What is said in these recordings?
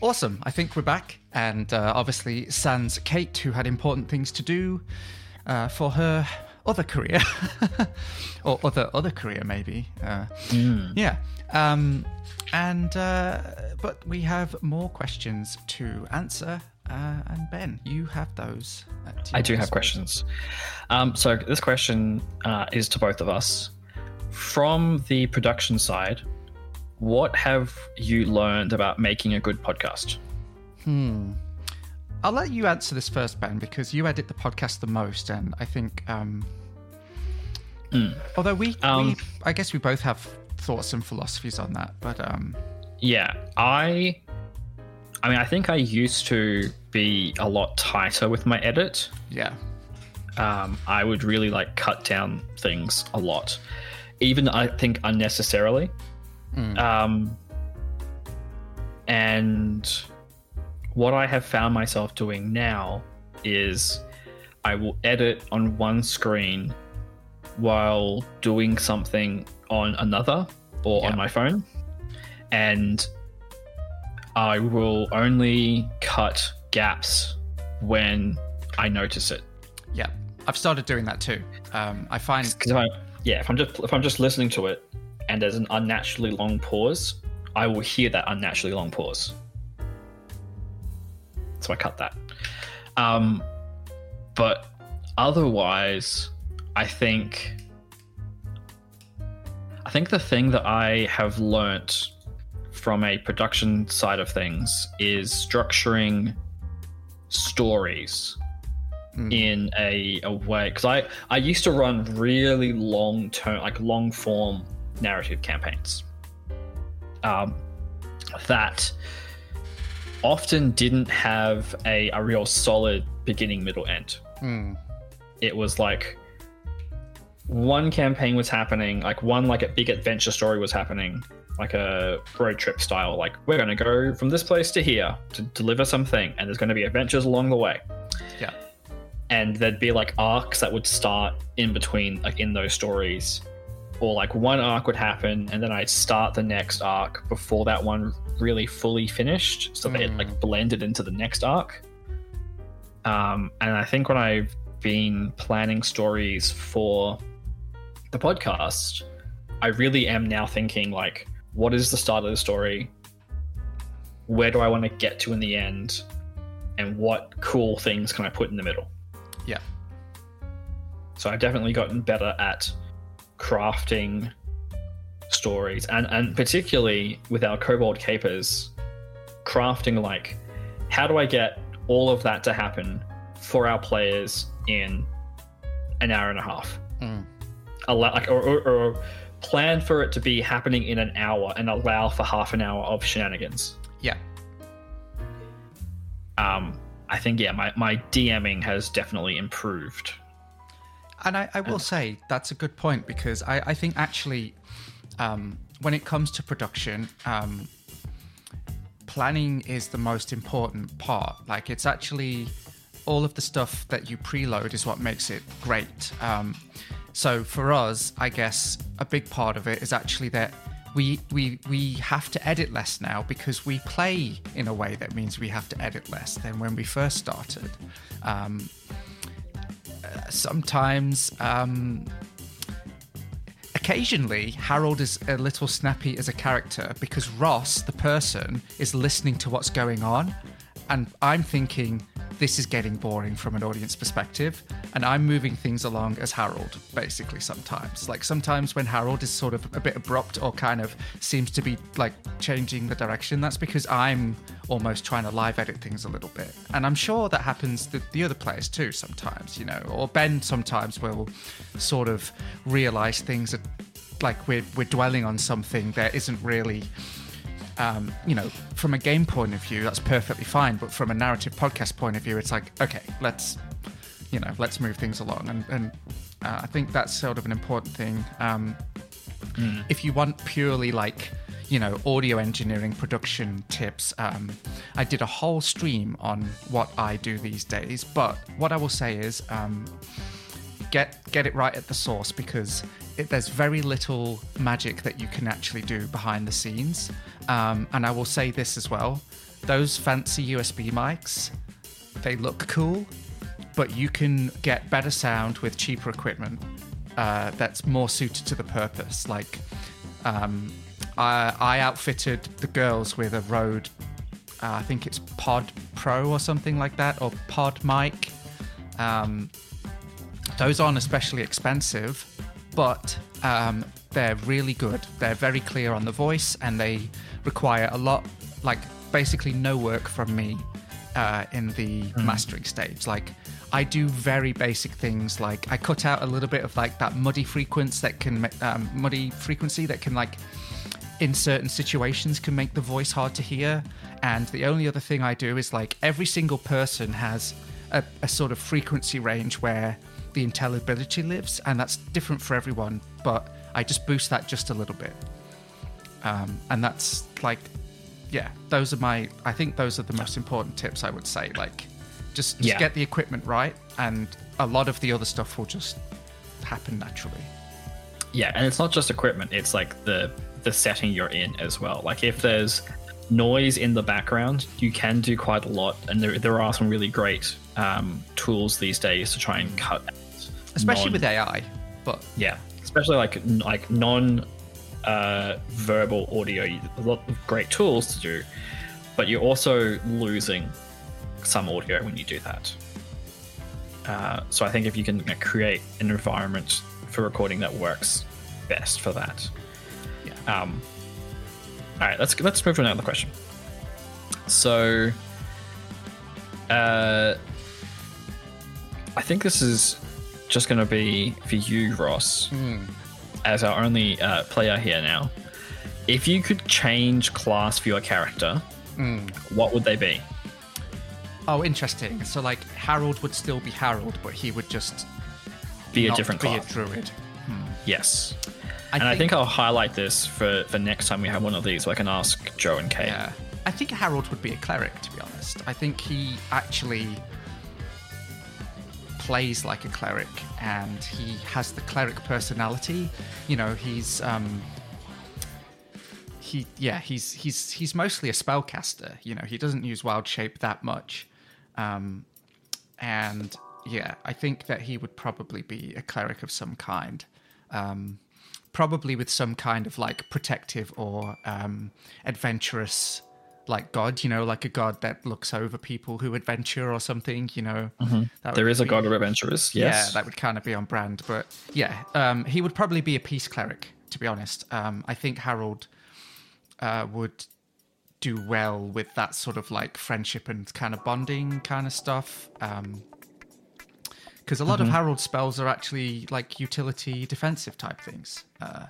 Awesome. I think we're back. And uh, obviously, Sans Kate, who had important things to do uh, for her other career, or other other career maybe. Uh, Yeah. Um, and uh, but we have more questions to answer. Uh, and Ben, you have those. I do have questions. Um, so this question uh, is to both of us. From the production side, what have you learned about making a good podcast? Hmm. I'll let you answer this first, Ben, because you edit the podcast the most, and I think, um, although we, Um, we, I guess we both have thoughts and philosophies on that, but um, Yeah, I. I mean, I think I used to be a lot tighter with my edit. yeah, um, I would really like cut down things a lot, even I think unnecessarily. Um, and what I have found myself doing now is I will edit on one screen while doing something on another or Yeah. on my phone, and I will only cut gaps when I notice it. yeah. I've started doing that too. Um, I find, I yeah if I'm just if I'm just listening to it and there's an unnaturally long pause, I will hear that unnaturally long pause. So I cut that. Um, but otherwise, I think I think the thing that I have learnt from a production side of things is structuring stories Mm. in a, a way because I, I used to run really long term like long form narrative campaigns. Um, that often didn't have a, a real solid beginning middle end. Hmm. it was like one campaign was happening like one like a big adventure story was happening like a road trip style like we're going to go from this place to here to deliver something and there's going to be adventures along the way. Yeah, and there'd be like arcs that would start in between like in those stories or like one arc would happen and then i'd start the next arc before that one really fully finished so that it Mm. like blended into the next arc. Um, and i think when i've been planning stories for the podcast i really am now thinking like what is the start of the story? Where do i want to get to in the end? And what cool things can i put in the middle? Yeah, so I've definitely gotten better at crafting stories, and and particularly with our kobold capers, crafting like how do I get all of that to happen for our players in an hour and a half? Mm. Allow like or, or, or plan for it to be happening in an hour and allow for half an hour of shenanigans. yeah. Um, I think yeah, my my DMing has definitely improved. And I, I will say that's a good point because I, I think actually, um, when it comes to production, um, planning is the most important part. Like it's actually all of the stuff that you preload is what makes it great. Um, so for us, I guess a big part of it is actually that we we we have to edit less now because we play in a way that means we have to edit less than when we first started. Um, sometimes um, occasionally harold is a little snappy as a character because ross the person is listening to what's going on. And i'm thinking this is getting boring from an audience perspective and i'm moving things along as harold basically sometimes. Like sometimes when harold is sort of a bit abrupt or kind of seems to be like changing the direction that's because i'm almost trying to live edit things a little bit. And i'm sure that happens to the other players too sometimes you know or ben sometimes will sort of realize things that like we're, we're dwelling on something that isn't really um, you know, from a game point of view, that's perfectly fine. But from a narrative podcast point of view, it's like, okay, let's, you know, let's move things along. And, and uh, I think that's sort of an important thing. Um, If you want purely like, you know, audio engineering production tips, um, I did a whole stream on what I do these days. But what I will say is, um, get get it right at the source because it, there's very little magic that you can actually do behind the scenes. Um, and I will say this as well: those fancy USB mics, they look cool, but you can get better sound with cheaper equipment uh, that's more suited to the purpose. Like, um, I, I outfitted the girls with a Rode, uh, I think it's Pod Pro or something like that, or Pod Mic. Um, those aren't especially expensive, but um, they're really good. They're very clear on the voice, and they require a lot, like basically no work from me uh, in the mastering stage. Like I do very basic things, like I cut out a little bit of like that muddy frequency that can um, muddy frequency that can like in certain situations can make the voice hard to hear. And the only other thing I do is like every single person has a, a sort of frequency range where the intelligibility lives, and that's different for everyone. But I just boost that just a little bit. Um, and that's like, yeah, those are my, I think those are the most important tips I would say. Like, just, just Yeah. get the equipment right, and a lot of the other stuff will just happen naturally. Yeah, and it's not just equipment; it's like the the setting you're in as well. Like if there's noise in the background, you can do quite a lot, and there there are some really great um, tools these days to try and cut. Especially non- with AI. But yeah, especially like like non uh, verbal audio. A lot of great tools to do, but you're also losing some audio when you do that. Uh, so I think if you can create an environment for recording that works best for that. yeah. Um, all right, let's let's move to another question. So, uh, I think this is just going to be for you, Ross, hmm. as our only uh, player here now. If you could change class for your character, hmm. what would they be? Oh, interesting. So, like, Harold would still be Harold, but he would just Be a different be class. a druid. Hmm. yes. I and I think I'll highlight this for, for next time we have one of these, so I can ask Joe and Kate. Yeah. I think Harold would be a cleric, to be honest. I think he actually plays like a cleric and he has the cleric personality. You know, he's um he yeah, he's he's he's mostly a spellcaster, you know, he doesn't use wild shape that much. Um and yeah, I think that he would probably be a cleric of some kind. Um probably with some kind of like protective or um, adventurous like god you know like a god that looks over people who adventure or something you know Mm-hmm. There is a God of Adventurers, yes. yeah that would kind of be on brand but yeah um, he would probably be a peace cleric to be honest um, i think harold uh, would do well with that sort of like friendship and kind of bonding kind of stuff um because a lot of Harold's spells are actually like utility defensive type things. Uh,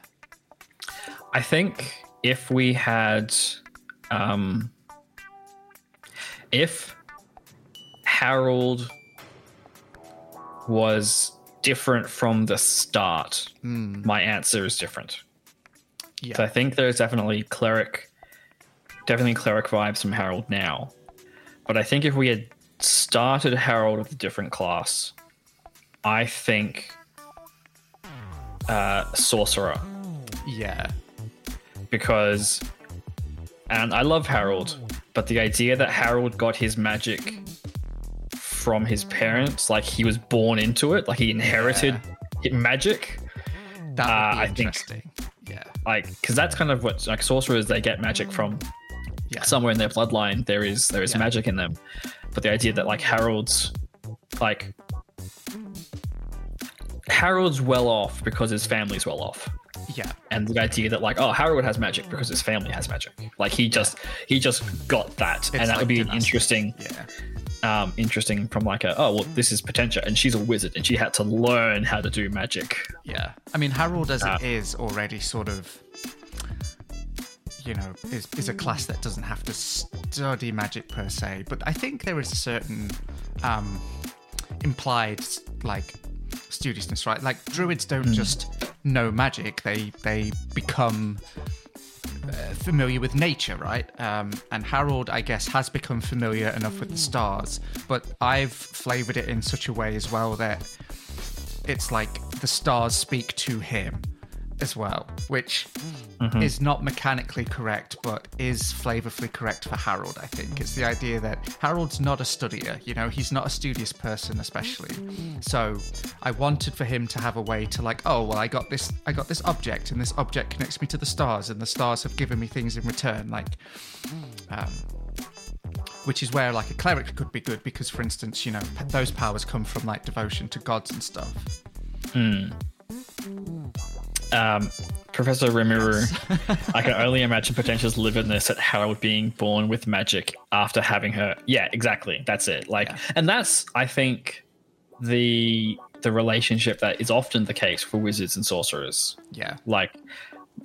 I think if we had, um, if Harold was different from the start, my answer is different. yeah, So I think there's definitely cleric, definitely cleric vibes from Harold now. But I think if we had started Harold with a different class, I think uh, sorcerer yeah, because and I love Harold, but the idea that Harold got his magic from his parents, like he was born into it, like he inherited magic, that would Uh, I think- interesting. Yeah, like because that's kind of what like sorcerers they get magic from yeah, somewhere in their bloodline. There is there is Yeah. magic in them, but the idea that like Harold's like Harold's well off because his family's well off. Yeah, and the idea that like oh Harold has magic because his family has magic like he just he just got that and that like would be an interesting yeah, um interesting from like a oh well this is Potentia and she's a wizard and she had to learn how to do magic yeah. I mean, Harold, as Ah. it is, already sort of, you know, is is a class that doesn't have to study magic per se. But I think there is a certain um, implied like studiousness, right? Like druids don't just know magic; they they become uh, familiar with nature, right? Um, and Harold, I guess, has become familiar enough with the stars, but I've flavored it in such a way as well that it's like the stars speak to him as well, which Mhm. is not mechanically correct, but is flavorfully correct for Harold, I think. It's the idea that Harold's not a studier, you know, he's not a studious person, especially. So I wanted for him to have a way to like, oh well I got this I got this object and this object connects me to the stars and the stars have given me things in return. Like um which is where like a cleric could be good because for instance, you know, those powers come from like devotion to gods and stuff. Um, Professor Rimuru, I can only imagine Potentia's lividness at Harold being born with magic after having her. Yeah, exactly. That's it. Like, Yeah. and that's I think the the relationship that is often the case for wizards and sorcerers. Yeah. Like,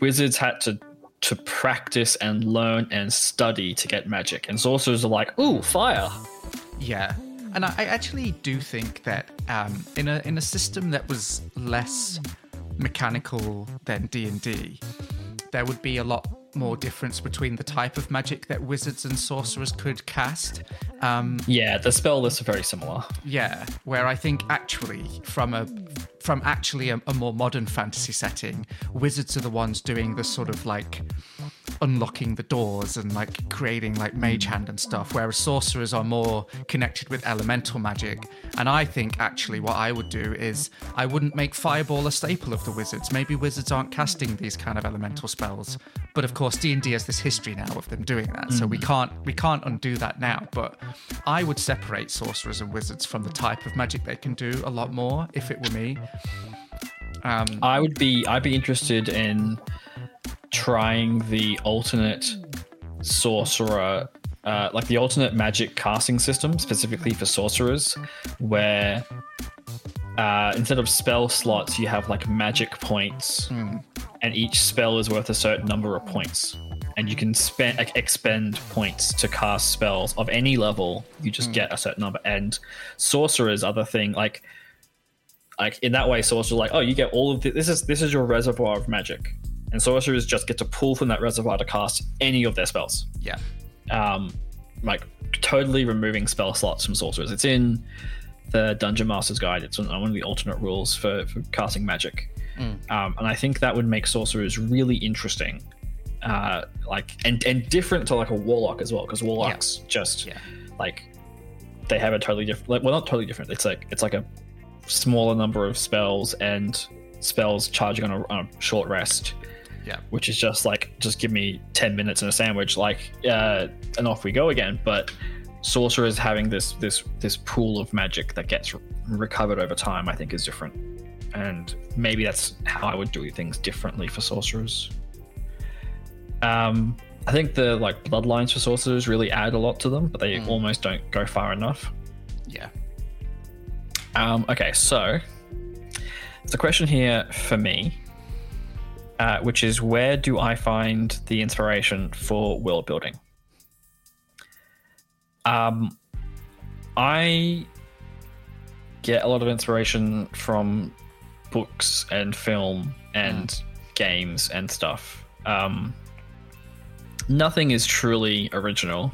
wizards had to to practice and learn and study to get magic, and sorcerers are like, ooh, fire. Yeah, and I, I actually do think that um, in a in a system that was less mechanical than D and D, there would be a lot more difference between the type of magic that wizards and sorcerers could cast. Um, Yeah, the spell lists are very similar. yeah, where I think actually from a from actually a, a more modern fantasy setting, wizards are the ones doing the sort of like unlocking the doors and like creating like mage hand and stuff, whereas sorcerers are more connected with elemental magic. And I think actually what I would do is I wouldn't make fireball a staple of the wizards. Maybe wizards aren't casting these kind of elemental spells, but of course D and D has this history now of them doing that, so we can't we can't undo that now. But I would separate sorcerers and wizards from the type of magic they can do a lot more if it were me. Um, I would be I'd be interested in trying the alternate sorcerer uh, like the alternate magic casting system specifically for sorcerers where uh, instead of spell slots you have like magic points and each spell is worth a certain number of points. And you can spend like, expend points to cast spells of any level you just get a certain number. And sorcerers are the thing like like in that way sorcerers are like oh you get all of the, this is this is your reservoir of magic and sorcerers just get to pull from that reservoir to cast any of their spells. Yeah, um like totally removing spell slots from sorcerers. It's in the dungeon master's guide. It's one of the alternate rules for, for casting magic. Um, and i think that would make sorcerers really interesting uh like and and different to like a warlock as well because warlocks just yeah, like they have a totally different like well not totally different. It's like it's like a smaller number of spells and spells charging on a, on a short rest yeah, which is just like just give me 10 minutes and a sandwich like uh and off we go again. But sorcerers having this this this pool of magic that gets re- recovered over time i think is different. And maybe that's how i would do things differently for sorcerers. Um i think the like bloodlines for sorcerers really add a lot to them but they almost don't go far enough. Yeah. um, okay, so a question here for me, uh, which is where do I find the inspiration for world building? Um, I get a lot of inspiration from books and film and games and stuff. Um, nothing is truly original,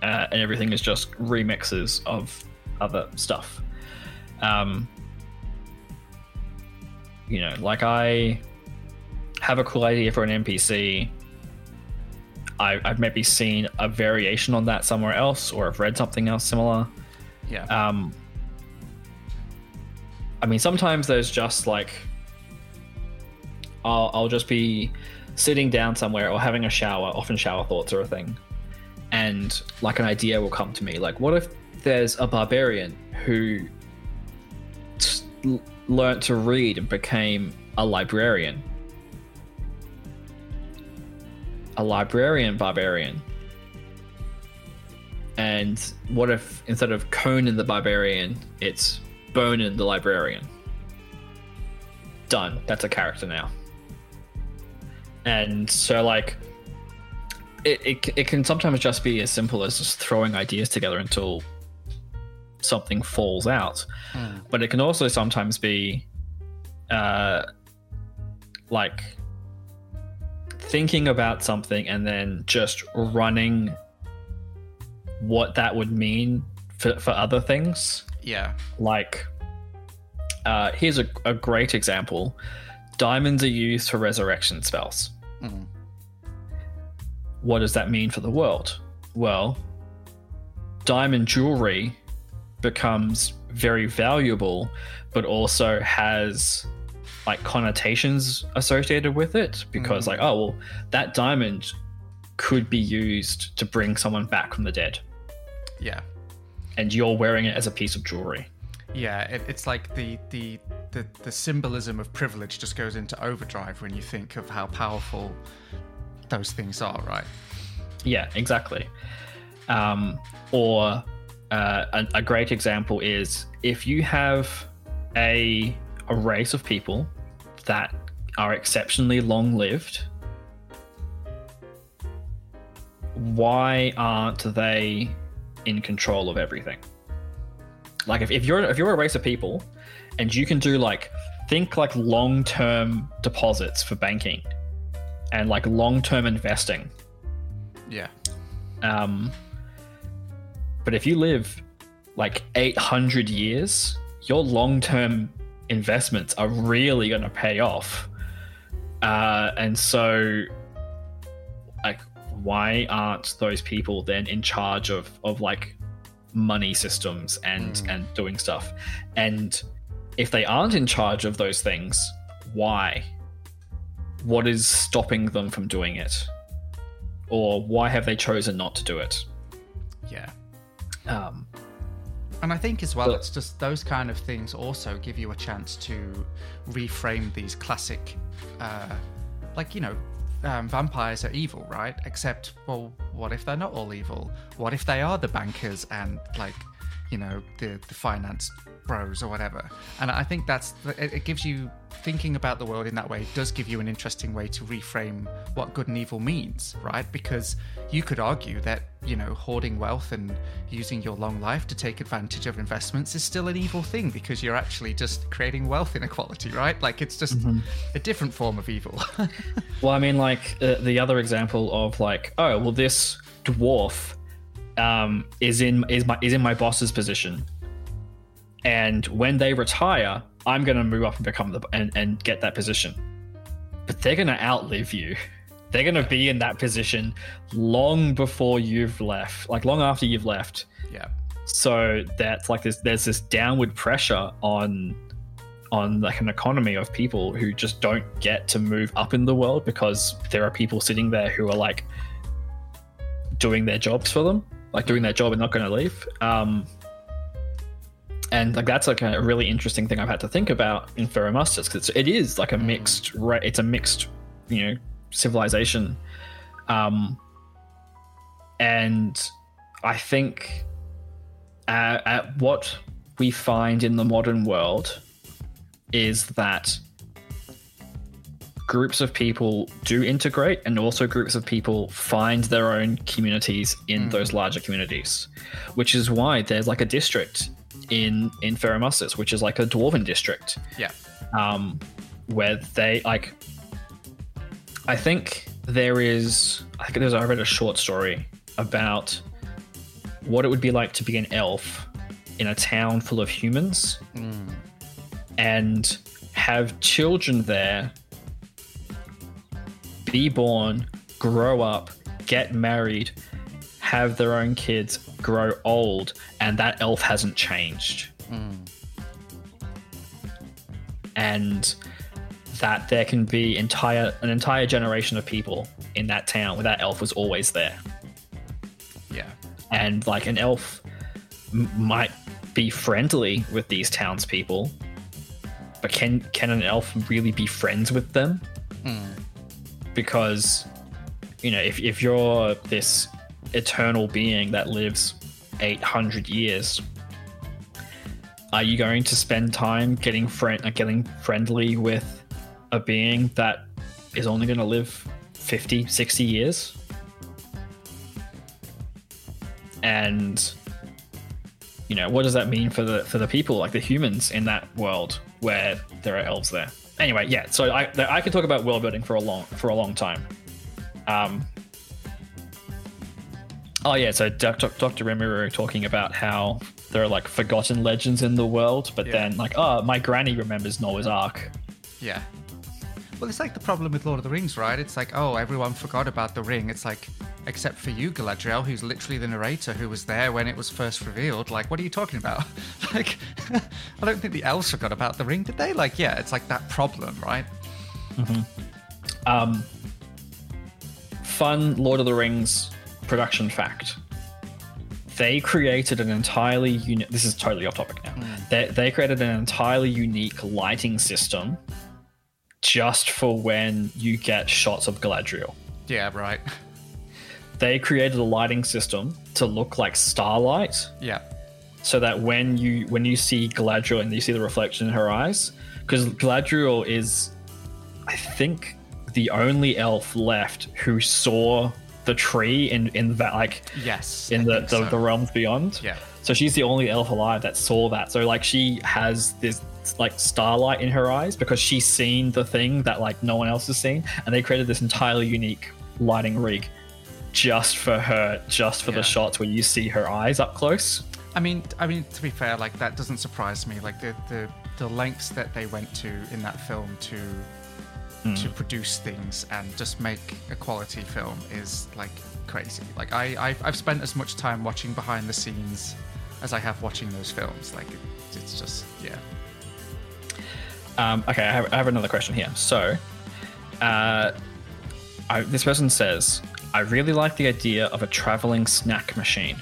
uh, and everything is just remixes of other stuff. Um, you know, like I have a cool idea for an NPC. I, I've maybe seen a variation on that somewhere else, or I've read something else similar. Yeah. Um, I mean, sometimes there's just like I'll, I'll just be sitting down somewhere or having a shower. Often, shower thoughts are a thing, and like an idea will come to me. Like, what if there's a barbarian who t- l- learnt to read and became a librarian? A librarian barbarian. And what if instead of Conan the barbarian, it's Bonin the librarian? Done. That's a character now. And so, like, it, it, it can sometimes just be as simple as just throwing ideas together until something falls out. But it can also sometimes be uh, like thinking about something and then just running what that would mean for, for other things yeah. like uh, here's a, a great example diamonds are used for resurrection spells. Mm. What does that mean for the world? Well, diamond jewelry becomes very valuable, but also has like connotations associated with it because, Mm. like, oh, well, that diamond could be used to bring someone back from the dead, Yeah. and you're wearing it as a piece of jewelry. Yeah, it, it's like the, the the the symbolism of privilege just goes into overdrive when you think of how powerful those things are, right? Yeah, exactly. Um, or uh, a, a great example is if you have a a race of people that are exceptionally long lived, why aren't they in control of everything? Like if, if you're if you're a race of people and you can do like think like long term deposits for banking and like long term investing Yeah. um, but if you live like 800 years, your long term investments are really going to pay off. Uh, and so, like, why aren't those people then in charge of, of like money systems and, Mm. and doing stuff? And if they aren't in charge of those things, why? What is stopping them from doing it? or why have they chosen not to do it? Yeah. Um, And I think as well, But- it's just those kind of things also give you a chance to reframe these classic, uh, like, you know, um, vampires are evil, right? Except, well, what if they're not all evil? What if they are the bankers and, like, you know, the, the finance bros or whatever? And I think that's, it, it gives you, thinking about the world in that way does give you an interesting way to reframe what good and evil means, right? Because you could argue that, you know, hoarding wealth and using your long life to take advantage of investments is still an evil thing because you're actually just creating wealth inequality, right? Like it's just a different form of evil. well, I mean, like uh, the other example of like, oh, well, this dwarf um, is in is my is in my boss's position, and when they retire, I'm going to move up and become the and and get that position, but they're going to outlive you. They're going to be in that position long before you've left, like long after you've left. yeah. so that's like this there's this downward pressure on on like an economy of people who just don't get to move up in the world because there are people sitting there who are like doing their jobs for them like doing their job and not going to leave. Um and like that's like a really interesting thing I've had to think about in Ferromustis because it is like a mixed ra It's a mixed, you know, civilization, um, and I think uh, at what we find in the modern world is that groups of people do integrate and also groups of people find their own communities in those larger communities which is why there's like a district in in Ferromustis, which is like a dwarven district Yeah. um, where they like. I think there is. I think there's. I read a short story about what it would be like to be an elf in a town full of humans and have children there be born, grow up, get married, have their own kids, grow old, and that elf hasn't changed. And that there can be entire an entire generation of people in that town where that elf was always there. Yeah. And like an elf m- might be friendly with these townspeople, but can can an elf really be friends with them? Hmm. Because you know, if if you're this eternal being that lives 800 years, are you going to spend time getting friend uh, getting friendly with a being that is only going to live 50, 60 years? And you know, what does that mean for the for the people, like the humans in that world where there are elves there? Anyway, yeah. So I I could talk about world building for a long for a long time. Um. Oh yeah, so Dr. Dr. Rimuru talking about how there are like forgotten legends in the world, but Yeah. then like, oh, my granny remembers Noah's Ark. Yeah. Well, it's like the problem with Lord of the Rings, right? It's like, oh, everyone forgot about the ring. It's like, except for you, Galadriel, who's literally the narrator who was there when it was first revealed. Like, what are you talking about? like, I don't think the elves forgot about the ring, did they? Like, yeah, it's like that problem, right? Um, fun Lord of the Rings production fact. They created an entirely unique. This is totally off topic now. They, they created an entirely unique lighting system just for when you get shots of Galadriel. Yeah, right. They created a lighting system to look like starlight, Yeah. so that when you when you see Galadriel and you see the reflection in her eyes, because Galadriel is, I think, the only elf left who saw the tree in in that like Yes. in the the, so. the realms beyond. Yeah. So she's the only elf alive that saw that. So like she has this like starlight in her eyes because she's seen the thing that like no one else has seen, and they created this entirely unique lighting rig just for her, just for Yeah. the shots where you see her eyes up close. I mean, I mean, to be fair, like that doesn't surprise me. Like the the, the lengths that they went to in that film to hmm. to produce things and just make a quality film is like crazy. Like I I've, I've spent as much time watching behind the scenes as I have watching those films. Like it, it's just yeah. Um, okay, I have, I have another question here. So, uh, I, this person says, I really like the idea of a traveling snack machine.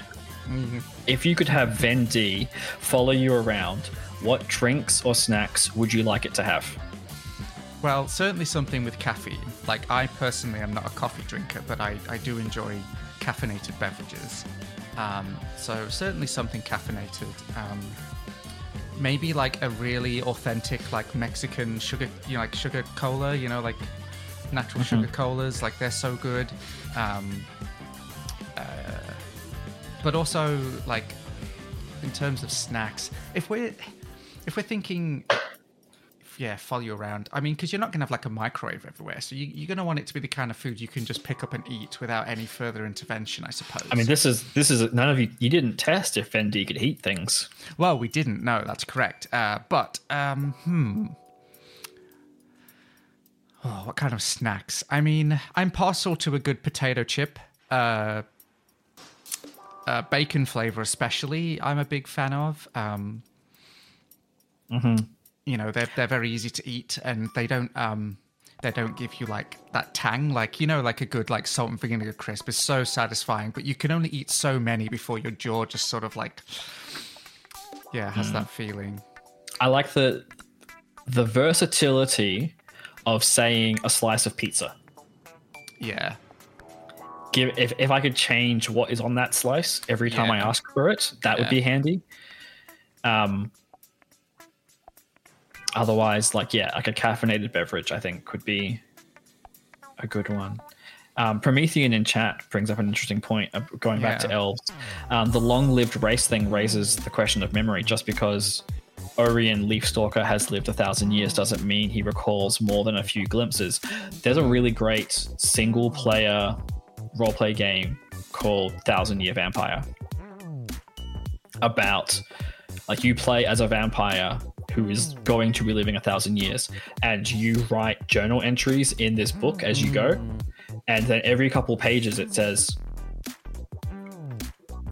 If you could have Vendi follow you around, what drinks or snacks would you like it to have? Well, certainly something with caffeine. Like, I personally am not a coffee drinker, but I, I do enjoy caffeinated beverages. Um, so, certainly something caffeinated. Um, maybe like a really authentic, like Mexican sugar, you know, like sugar cola, you know, like natural sugar colas. Like, they're so good. Um, uh, but also, like, in terms of snacks, if we're if we're thinking yeah, follow you around. I mean, because you're not going to have like a microwave everywhere, so you, you're going to want it to be the kind of food you can just pick up and eat without any further intervention, I suppose. I mean, this is this is none of you. You didn't test if Vendi could heat things. well, we didn't. No, that's correct. Uh, but um, hmm. Oh, what kind of snacks? I mean, I'm partial to a good potato chip. Uh, uh, bacon flavor, especially, I'm a big fan of. Um, You know, they're they're very easy to eat, and they don't um, they don't give you like that tang. Like you know, like a good like salt and vinegar crisp is so satisfying, but you can only eat so many before your jaw just sort of like yeah has that feeling. I like the the versatility of saying a slice of pizza. Yeah, Give if, if I could change what is on that slice every time I ask for it, that would be handy. Um otherwise, like yeah, like a caffeinated beverage I think could be a good one. Um, Promethean in chat brings up an interesting point uh, going back to elves. Um, the long-lived race thing raises the question of memory. Just because Orion Leafstalker has lived a thousand years doesn't mean he recalls more than a few glimpses. There's a really great single-player roleplay game called Thousand Year Vampire about like you play as a vampire who is going to be living a thousand years. And you write journal entries in this book as you go. And then every couple pages it says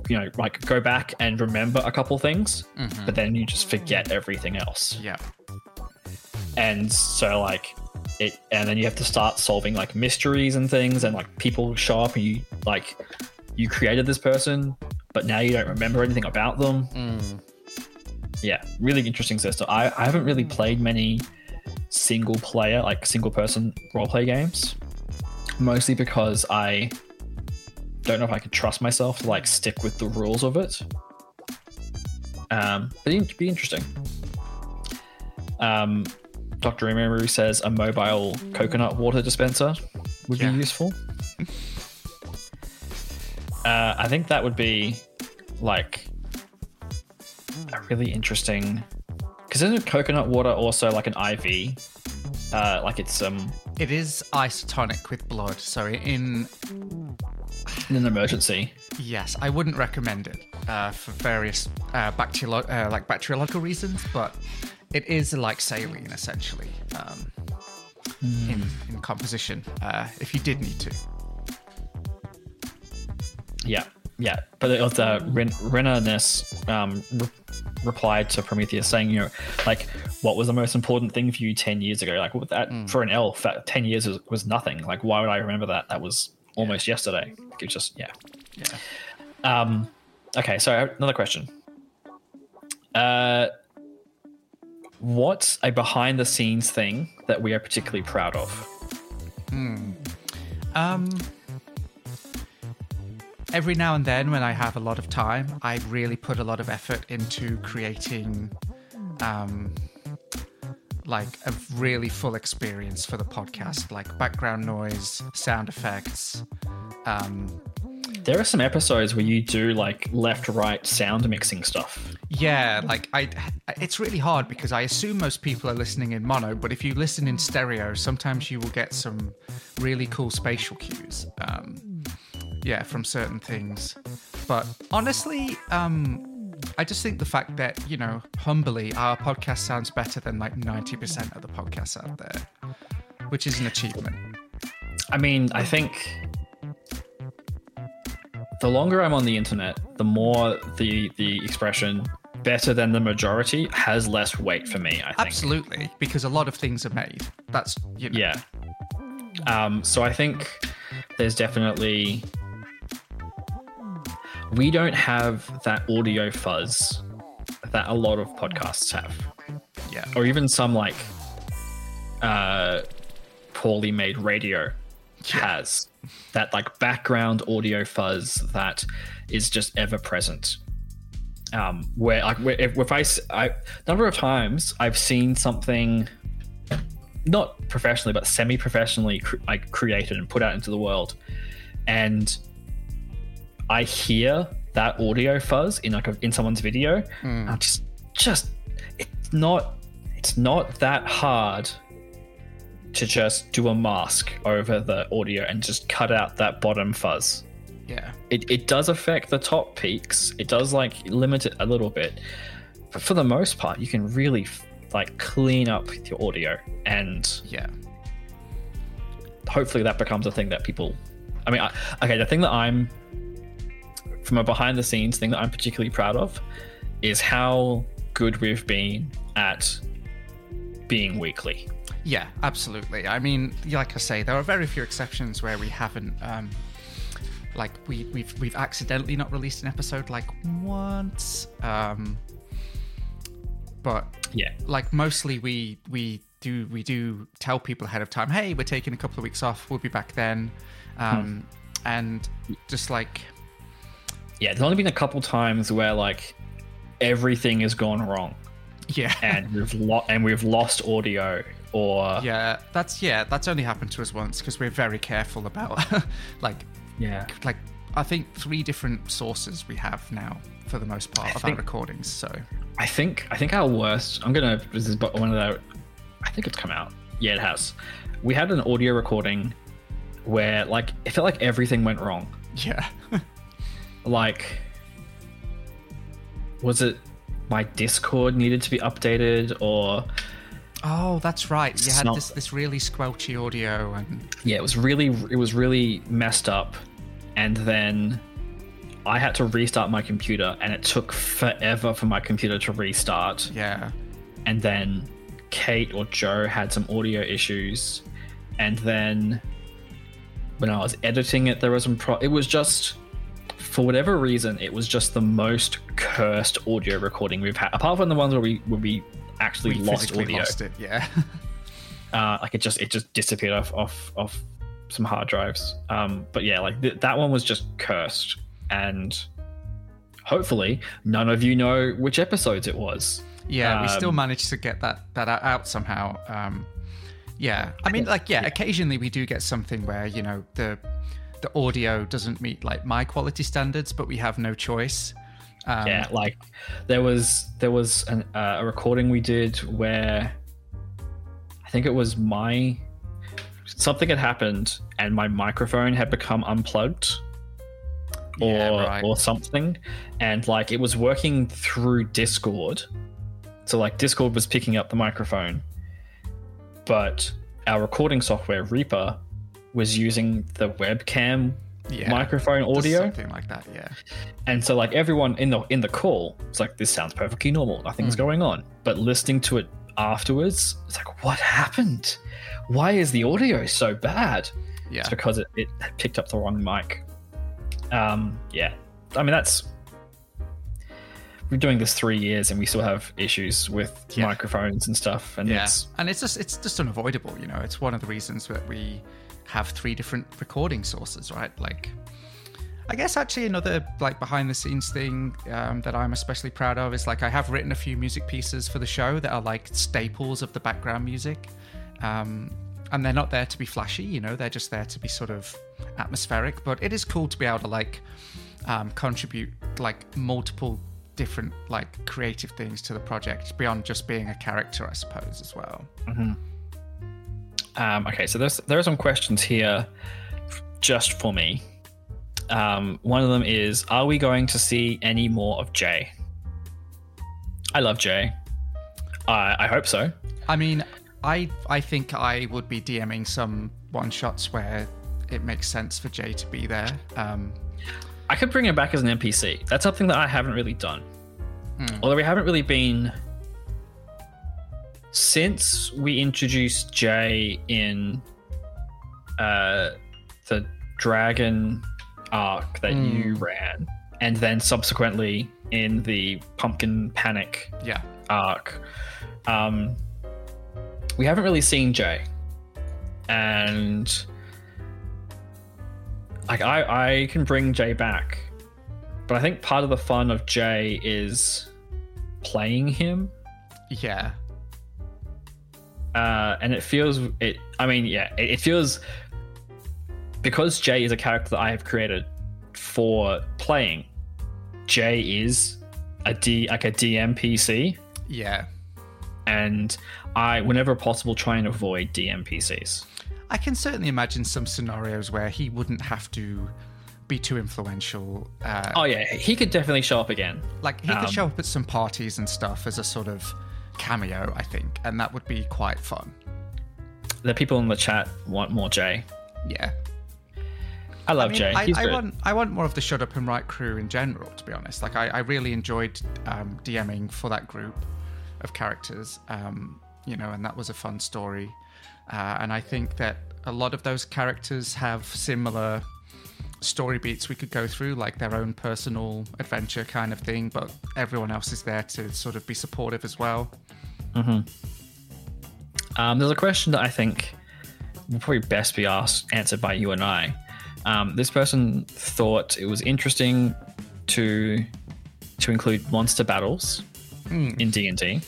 you know like go back and remember a couple things mm-hmm. but then you just forget everything else. Yeah, and so like it and then you have to start solving like mysteries and things and like people show up and you like you created this person but now you don't remember anything about them mm. Yeah really interesting system I, I haven't really played many single player like single person roleplay games mostly because i don't know if i could trust myself to like stick with the rules of it um but it'd be interesting um Dr. Emery says a mobile coconut water dispenser would Yeah. be useful. uh, I think that would be like really interesting because isn't coconut water also like an IV? Uh, like it's um it is isotonic with blood. So in in an emergency. Yes, I wouldn't recommend it uh, for various uh, bacteriolo- uh, like bacteriological reasons, but it is like saline essentially. Um, in in composition uh, if you did need to. Yeah, yeah. But it was uh, Ren- Renaness um, re- replied to Prometheus saying, you know, like, what was the most important thing for you 10 years ago? Like, that for an elf, that 10 years was, was nothing. Like, why would I remember that? That was almost yesterday. It's just, yeah. Yeah. Um, okay, so another question. Uh, what's a behind the scenes thing that we are particularly proud of? Um, every now and then, when I have a lot of time, I really put a lot of effort into creating, um, like a really full experience for the podcast, like background noise, sound effects. Um, There are some episodes where you do like left right sound mixing stuff. yeah, like I, it's really hard because I assume most people are listening in mono, but if you listen in stereo, sometimes you will get some really cool spatial cues. Um, yeah, from certain things. But honestly, um, I just think the fact that, you know, humbly, our podcast sounds better than like 90% of the podcasts out there, which is an achievement. I mean, I think the longer I'm on the internet, the more the the expression better than the majority has less weight for me, I think. Absolutely, because a lot of things are made. That's, you know, Yeah. Um, so I think there's definitely we don't have that audio fuzz that a lot of podcasts have. yeah, Or even some like uh poorly made radio has that like background audio fuzz that is just ever present. Um, where like where, if, if I, I number of times I've seen something not professionally but semi-professionally cr- like created and put out into the world, and I hear that audio fuzz in like a, in someone's video. Mm. I just just it's not it's not that hard to just do a mask over the audio and just cut out that bottom fuzz. yeah, It, it does affect the top peaks. It does like limit it a little bit, but for the most part, you can really like clean up your audio, and yeah, hopefully that becomes a thing that people. I mean, I, okay, the thing that I'm from a behind the scenes thing that I'm particularly proud of is how good we've been at being weekly. yeah, absolutely. I mean, like I say, there are very few exceptions where we haven't, um, like we we've we've accidentally not released an episode like once. Um, but Yeah. like mostly we we do we do tell people ahead of time hey we're taking a couple of weeks off we'll be back then um and just like Yeah, there's only been a couple times where like everything has gone wrong yeah and we've lo- and we've lost audio or yeah that's yeah that's only happened to us once because we're very careful about like yeah. like i think three different sources we have now for the most part of think- our recordings so I think I think our worst. I'm gonna. This is one of the. I think it's come out. Yeah, it has. We had an audio recording where like it felt like everything went wrong. yeah Like, was it my Discord needed to be updated or oh that's right you had not- this this really squelchy audio and yeah, it was really it was really messed up, and then I had to restart my computer, and it took forever for my computer to restart. yeah and then Kate or Joe had some audio issues, and then when I was editing it, there was some pro. It was just for whatever reason, it was just the most cursed audio recording we've had, apart from the ones where we where we actually we lost audio. lost it yeah Uh, like it just it just disappeared off off off some hard drives. Um, but yeah, like th- that one was just cursed, and hopefully none of you know which episodes it was. Yeah, we still Um, managed to get that that out- out somehow. Um, yeah, I mean, like, yeah, occasionally we do get something where you know the the audio doesn't meet like my quality standards, but we have no choice. Um, yeah like there was there was an, uh, a recording we did where i think it was my something had happened and my microphone had become unplugged or Yeah, right. or something and like it was working through discord so like discord was picking up the microphone but our recording software Reaper was using the webcam Yeah. microphone audio, Something like that, yeah. and so like everyone in the in the call, it's like this sounds perfectly normal, nothing's Mm. going on. But listening to it afterwards, it's like, what happened? Why is the audio so bad? Yeah. It's because it, it picked up the wrong mic. Um, yeah, I mean that's we're doing this three years and we still have issues with Yeah. microphones and stuff, and yeah. it's And it's just it's just unavoidable, you know. It's one of the reasons that we have three different recording sources, right? Like I guess actually another like behind the scenes thing um, that I'm especially proud of is like I have written a few music pieces for the show that are like staples of the background music. Um, and they're not there to be flashy, you know, they're just there to be sort of atmospheric. But it is cool to be able to like um, contribute like multiple different like creative things to the project beyond just being a character, I suppose, as well. Um, okay, so there's there are some questions here just for me. Um, one of them is: Are we going to see any more of Jay? I love Jay. I I hope so. I mean, I I think I would be DMing some one shots where it makes sense for Jay to be there. Um, I could bring him back as an NPC. That's something that I haven't really done. Although we haven't really been since we introduced Jay in uh, the dragon arc that you ran, and then subsequently in the pumpkin panic yeah, arc. Um, we haven't really seen Jay, and like I, I can bring Jay back, but I think part of the fun of Jay is playing him, yeah, uh, and it feels it. I mean, yeah, it, it feels because Jay is a character that I have created for playing. Jay is a D like a DMPC. yeah. and I, whenever possible, try and avoid DMPCs. I can certainly imagine some scenarios where he wouldn't have to be too influential. Uh, Oh yeah, he could definitely show up again. like he could um, show up at some parties and stuff as a sort of cameo, I think, and that would be quite fun. The people in the chat want more Jay. Yeah. I love I mean, Jay. I, I want I want more of the Shut Up and Write crew in general. To be honest, like I, I really enjoyed um, DMing for that group of characters. Um, you know, and that was a fun story. Uh, and I think that a lot of those characters have similar story beats we could go through, like their own personal adventure kind of thing. But everyone else is there to sort of be supportive as well. Um, there's a question that I think will probably best be asked answered by you and I. Um, this person thought it was interesting to to include monster battles in D and D.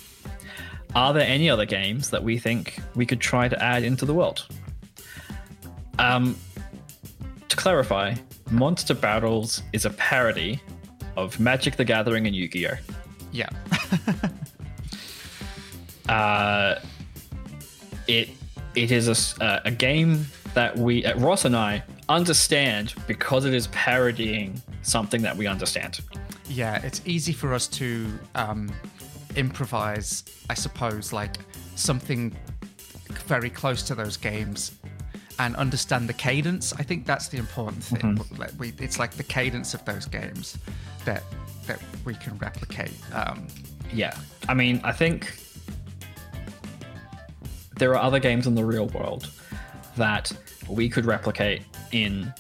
Are there any other games that we think we could try to add into the world? Um, clarify, Monster Battles is a parody of Magic the Gathering and Yu Gi Oh! Yeah. uh, it it is a uh, a game that we uh, Ross and I understand because it is parodying something that we understand. Yeah, it's easy for us to um, improvise, I suppose, like something very close to those games and understand the cadence. I think that's the important thing. Like we, it's like the cadence of those games that that we can replicate. Um, Yeah, I mean, I think there are other games in the real world that we could replicate in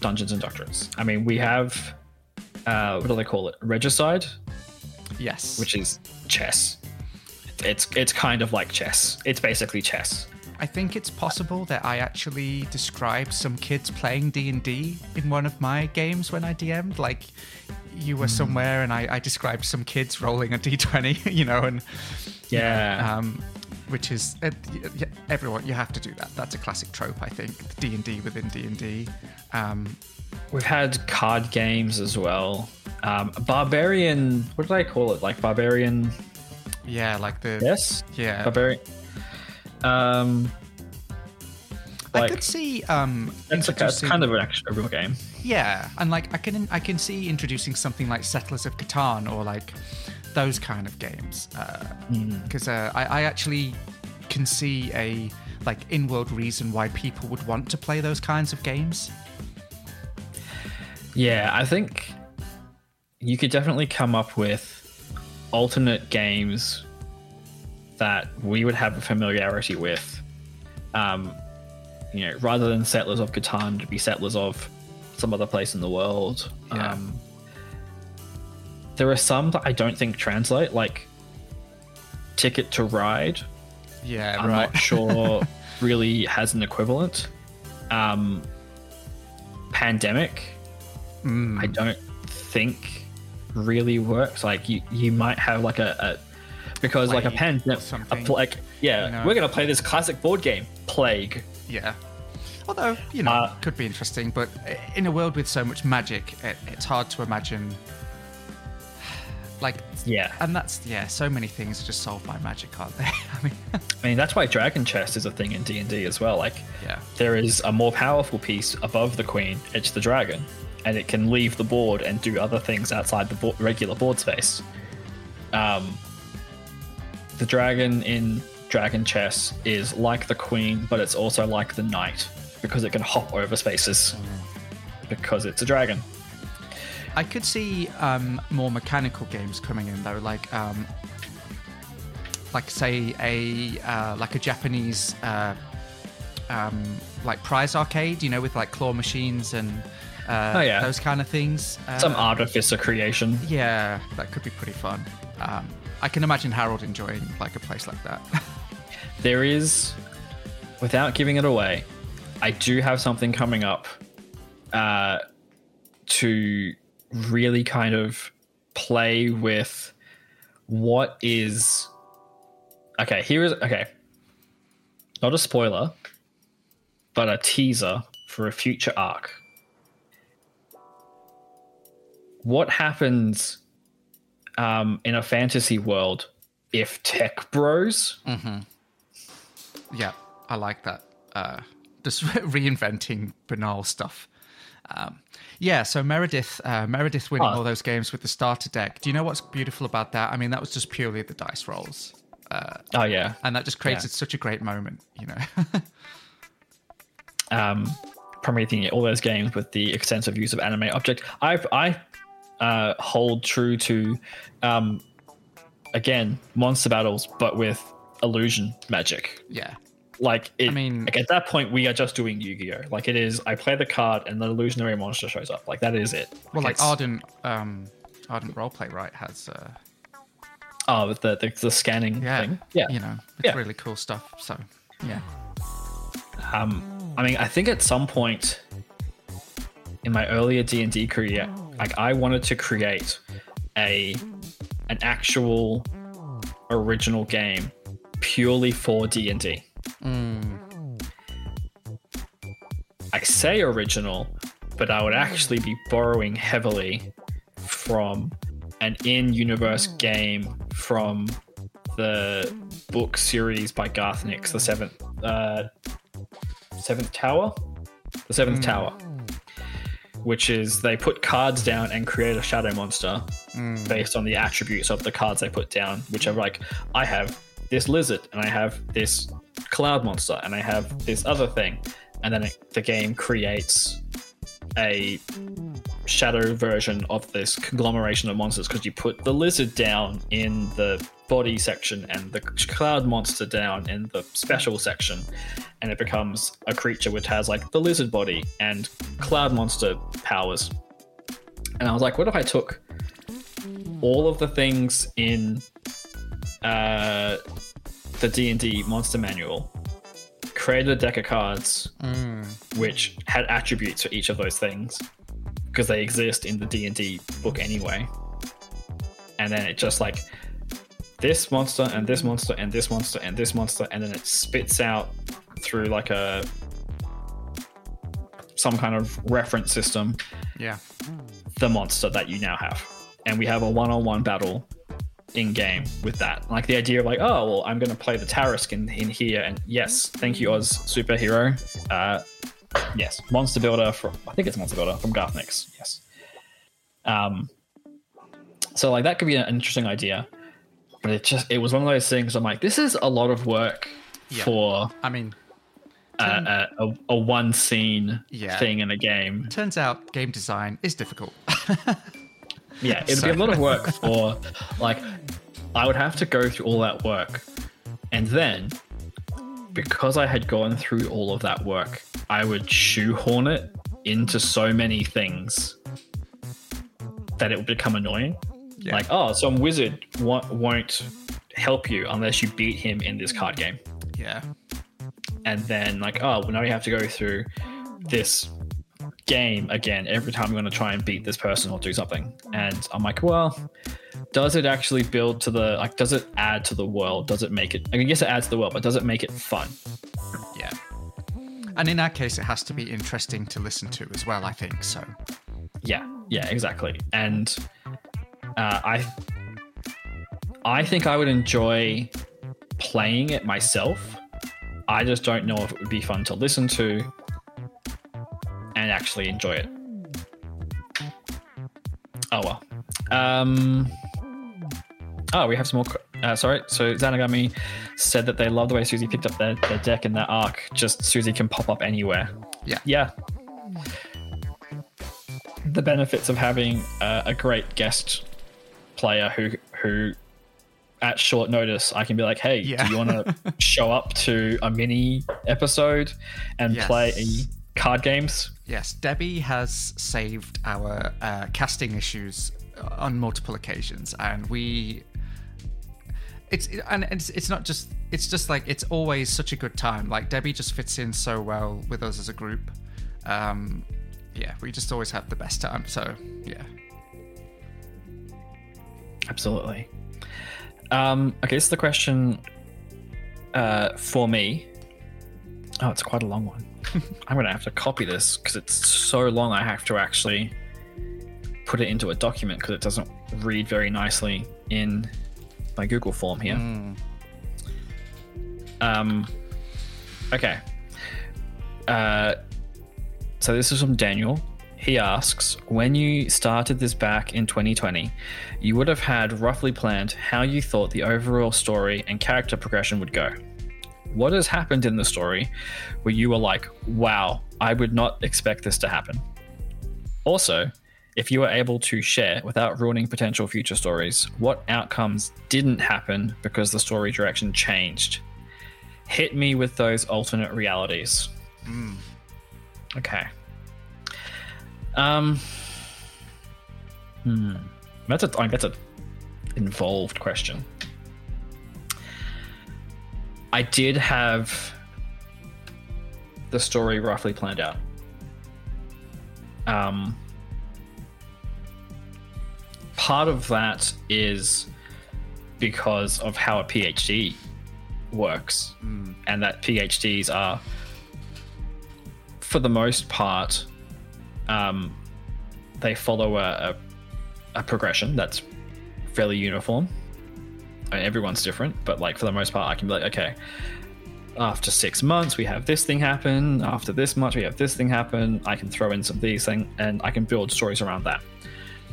Dungeons and Doctorates. I mean, we have uh, what do they call it? Regicide, yes, which is chess. It's it's kind of like chess. It's basically chess. I think it's possible that I actually described some kids playing D and D in one of my games when I DM'd. Like, you were somewhere, and I, I described some kids rolling a D twenty, you know, and Yeah. um, which is uh, everyone. You have to do that. That's a classic trope, I think. D and D within D and D. Um, We've had card games as well. Um, barbarian. What did I call it? Like barbarian. yeah, like the Yes. yeah. Barbarian. Um, I could see um, a, that's kind of an actual a real game. Yeah, and like I can I can see introducing something like Settlers of Catan or like those kind of games because uh, I, I actually can see a like in-world reason why people would want to play those kinds of games. Yeah, I think you could definitely come up with alternate games that we would have a familiarity with. Um, you know, rather than Settlers of Catan to be Settlers of some other place in the world. Yeah. Um, there are some that I don't think translate, like Ticket to Ride. Yeah, I'm right. not sure really has an equivalent. Um, Pandemic, Mm, I don't think really works. Like you, you might have like a, a because like a Plague pandemic, a something. pl- like yeah, You know. we're gonna play this classic board game, Plague. yeah. Although you know, Uh, could be interesting, but in a world with so much magic, it, it's hard to imagine. Like, Yeah, and that's yeah, so many things are just solved by magic, aren't they? I mean, I mean that's why Dragon Chess is a thing in D and D as well. Like yeah, there is a more powerful piece above the queen. It's the dragon, and it can leave the board and do other things outside the bo- regular board space. Um, the dragon in Dragon Chess is like the queen, but it's also like the knight because it can hop over spaces because it's a dragon. I could see um, more mechanical games coming in though, like um, like say a uh, like a Japanese uh, um, like prize arcade, you know, with like claw machines and uh, Oh, yeah. those kind of things. Uh, Some artificer creation. yeah, that could be pretty fun. I can imagine Harold enjoying like a place like that. There is, without giving it away, I do have something coming up uh, to really kind of play with what is. Okay, here is. Okay. Not a spoiler, but a teaser for a future arc. What happens um, in a fantasy world if tech bros yeah, I like that. Uh, just reinventing banal stuff. Um, yeah, so Meredith, uh, Meredith winning Oh. all those games with the starter deck. Do you know what's beautiful about that? I mean, that was just purely the dice rolls, Uh, Oh yeah, and that just created Yeah. such a great moment. You know, um, Promethean, all those games with the extensive use of anime object. I I uh, hold true to, um, again, monster battles, but with illusion magic. yeah, Like it, I mean- like at that point, we are just doing Yu-Gi-Oh. Like it is, I play the card and the illusionary monster shows up. Like that is it. well, like Ardent, um, Ardent Roleplay, right? Has uh, oh, the, the the scanning yeah, thing. Yeah, you know, it's Yeah. really cool stuff. So yeah, um i mean i think at some point in my earlier d&d career like i wanted to create a an actual original game purely for d&d i say original but i would actually be borrowing heavily from an in-universe game from the book series by garth nix the seventh uh, Seventh Tower, the Seventh Tower, which is they put cards down and create a shadow monster hmm. based on the attributes of the cards they put down, which are like, I have this lizard and I have this cloud monster and I have this other thing, and then it, the game creates a shadow version of this conglomeration of monsters because you put the lizard down in the body section and the cloud monster down in the special section and it becomes a creature which has like the lizard body and cloud monster powers. And i was like what if i took all of the things in uh, the d&d monster manual created a deck of cards which had attributes for each of those things because they exist in the D&D book anyway. And then it just like this monster and this monster and this monster and this monster and then it spits out through like a some kind of reference system yeah, the monster that you now have. And we have a one-on-one battle in game with that. Like the idea of like, oh well, I'm gonna play the Tarrasque in, in here and yes, thank you, Oz superhero. Uh yes, Monster Builder from I think it's Monster Builder from Garth Nix. Yes. Um so like that could be an interesting idea. But it just it was one of those things I'm like, this is a lot of work Yeah. for I mean, a, a, a, a one scene Yeah. thing in a game. Turns out game design is difficult. Yeah, it'd So- be a lot of work for like I would have to go through all that work. And then because I had gone through all of that work, I would shoehorn it into so many things that it would become annoying. Yeah. Like, oh, some wizard wa- won't help you unless you beat him in this card game. yeah. And then, like, oh, well, now you have to go through this game again every time I'm going to try and beat this person or do something. And I'm like, well, does it actually build to the, like, does it add to the world? Does it make it, I guess it adds to the world, but does it make it fun? Yeah. And in our case, it has to be interesting to listen to as well, I think. So, Yeah, yeah, exactly. And uh, I, I think I would enjoy playing it myself. I just don't know if it would be fun to listen to and actually enjoy it. Oh well. Um. Oh, we have some more. Uh, sorry. So Zanagami said that they love the way Susie picked up their, their deck in that arc. Just Susie can pop up anywhere. yeah. Yeah. The benefits of having uh, a great guest player who who at short notice I can be like, hey, Yeah. do you want to show up to a mini episode and Yes. play card games? Yes, Debbie has saved our uh, casting issues on multiple occasions, and we. It's and it's it's not just it's just like it's always such a good time. Like Debbie just fits in so well with us as a group. Um, yeah, we just always have the best time. So yeah, Absolutely. Um, okay, is the question uh, for me. Oh, it's quite a long one. I'm to have to copy this because it's so long I have to actually put it into a document because it doesn't read very nicely in my Google form here. Um, okay. Uh, so this is from Daniel. He asks, when you started this back in 2020, you would have had roughly planned how you thought the overall story and character progression would go. What has happened in the story where you were like, wow, I would not expect this to happen? Also, if you were able to share without ruining potential future stories, what outcomes didn't happen because the story direction changed? Hit me with those alternate realities. Okay. Um. Hmm. That's a. That's a involved question. I did have the story roughly planned out. Um. Part of that is because of how a PhD works, and that PhDs are, for the most part, um, they follow a, a, a progression that's fairly uniform. I mean, everyone's different, but like for the most part, I can be like, okay, after six months we have this thing happen. After this much we have this thing happen. I can throw in some of these things, and I can build stories around that.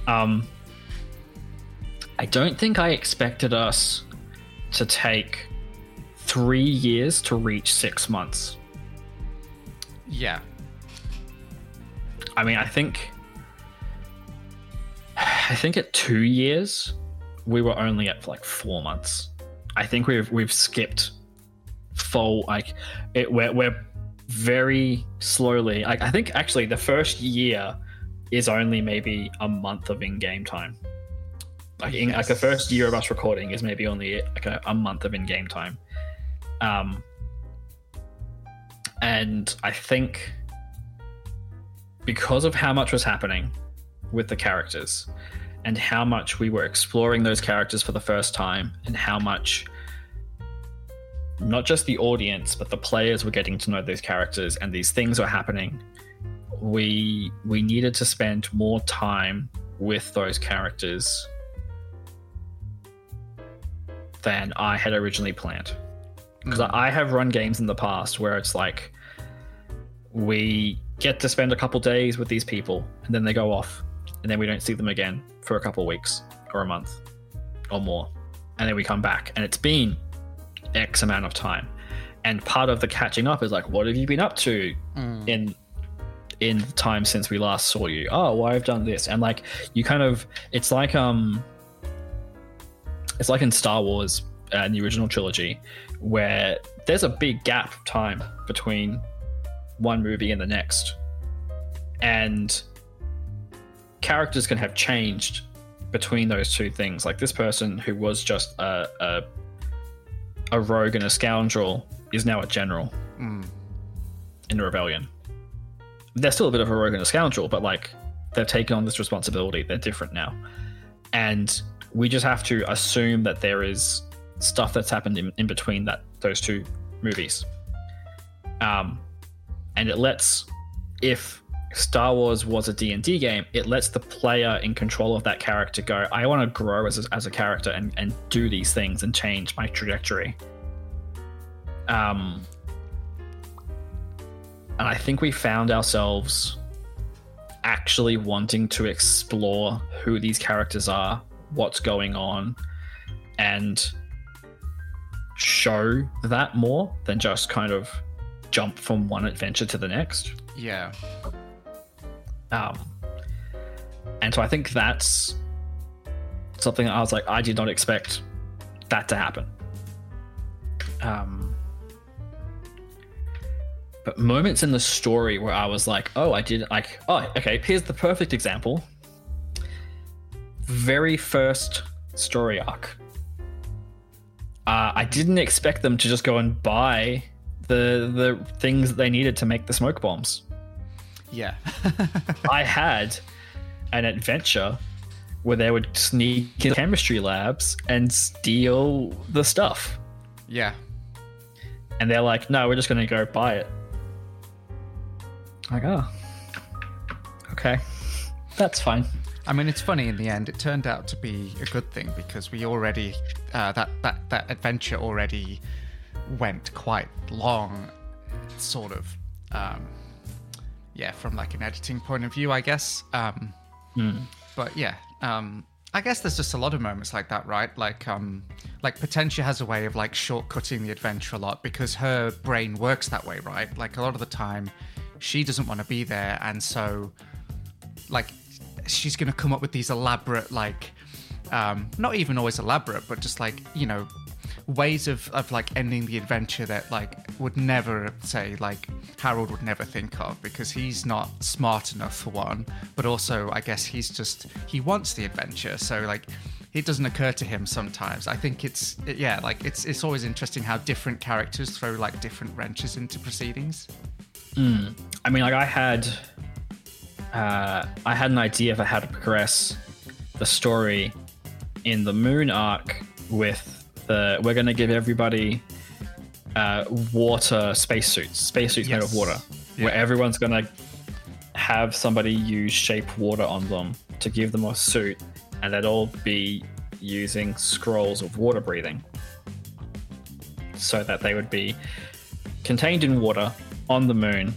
Um, I don't think I expected us to take three years to reach six months. yeah, I mean, I think, I think at two years, we were only at like four months. I think we've we've skipped full like it. We're we're very slowly. Like I think actually the first year is only maybe a month of in-game time. Like in, like the first year of us recording is maybe only like a, a month of in-game time. Um, and I think because of how much was happening with the characters and how much we were exploring those characters for the first time and how much not just the audience but the players were getting to know those characters and these things were happening. We we needed to spend more time with those characters than I had originally planned. Because hmm. I have run games in the past where it's like we get to spend a couple days with these people and then they go off and then we don't see them again for a couple weeks or a month or more and then we come back and it's been x amount of time and part of the catching up is like, what have you been up to Mm. in in the time since we last saw you? Oh, well, I've done this, and like you kind of, it's like um, it's like in Star Wars, uh, in the original trilogy, where there's a big gap of time between one movie and the next, and characters can have changed between those two things. Like this person who was just a a, a rogue and a scoundrel is now a general Mm. in the rebellion. They're still a bit of a rogue and a scoundrel, but like they've taken on this responsibility. They're different now, and we just have to assume that there is stuff that's happened in, in between that those two movies. Um, and it lets if Star Wars was a D&D game, it lets the player in control of that character go, I want to grow as a, as a character and, and do these things and change my trajectory. Um, and I think we found ourselves actually wanting to explore who these characters are, what's going on, and show that more than just kind of jump from one adventure to the next. Yeah. Um, and so I think that's something I was like, I did not expect that to happen. Um, but moments in the story where I was like, oh, I did like, oh, okay, here's the perfect example. Very first story arc. Uh, I didn't expect them to just go and buy the the things that they needed to make the smoke bombs. Yeah. I had an adventure where they would sneak in chemistry labs and steal the stuff. yeah. And they're like, no, we're just going to go buy it. Like, oh, okay, that's fine. I mean, it's funny. In the end, it turned out to be a good thing because we already uh, that that that adventure already went quite long, sort of. Um, yeah, from like an editing point of view, I guess. Um, But yeah, um, I guess there's just a lot of moments like that, right? Like, um, like Potentia has a way of like shortcutting the adventure a lot because her brain works that way, right? Like a lot of the time, she doesn't want to be there, and so like she's gonna come up with these elaborate like um not even always elaborate but just like you know ways of of like ending the adventure that like would never say like harold would never think of because he's not smart enough for one but also i guess he's just he wants the adventure. So like it doesn't occur to him sometimes. I think it's yeah like it's it's always interesting how different characters throw like different wrenches into proceedings. I mean, like I had, uh, I had an idea for how to progress the story in the Moon arc with the. We're going to give everybody uh, water spacesuits, spacesuits made of Yes. water, where everyone's going to have somebody use shape water on them to give them a suit, and they'd all be using scrolls of water breathing, so that they would be contained in water on the moon,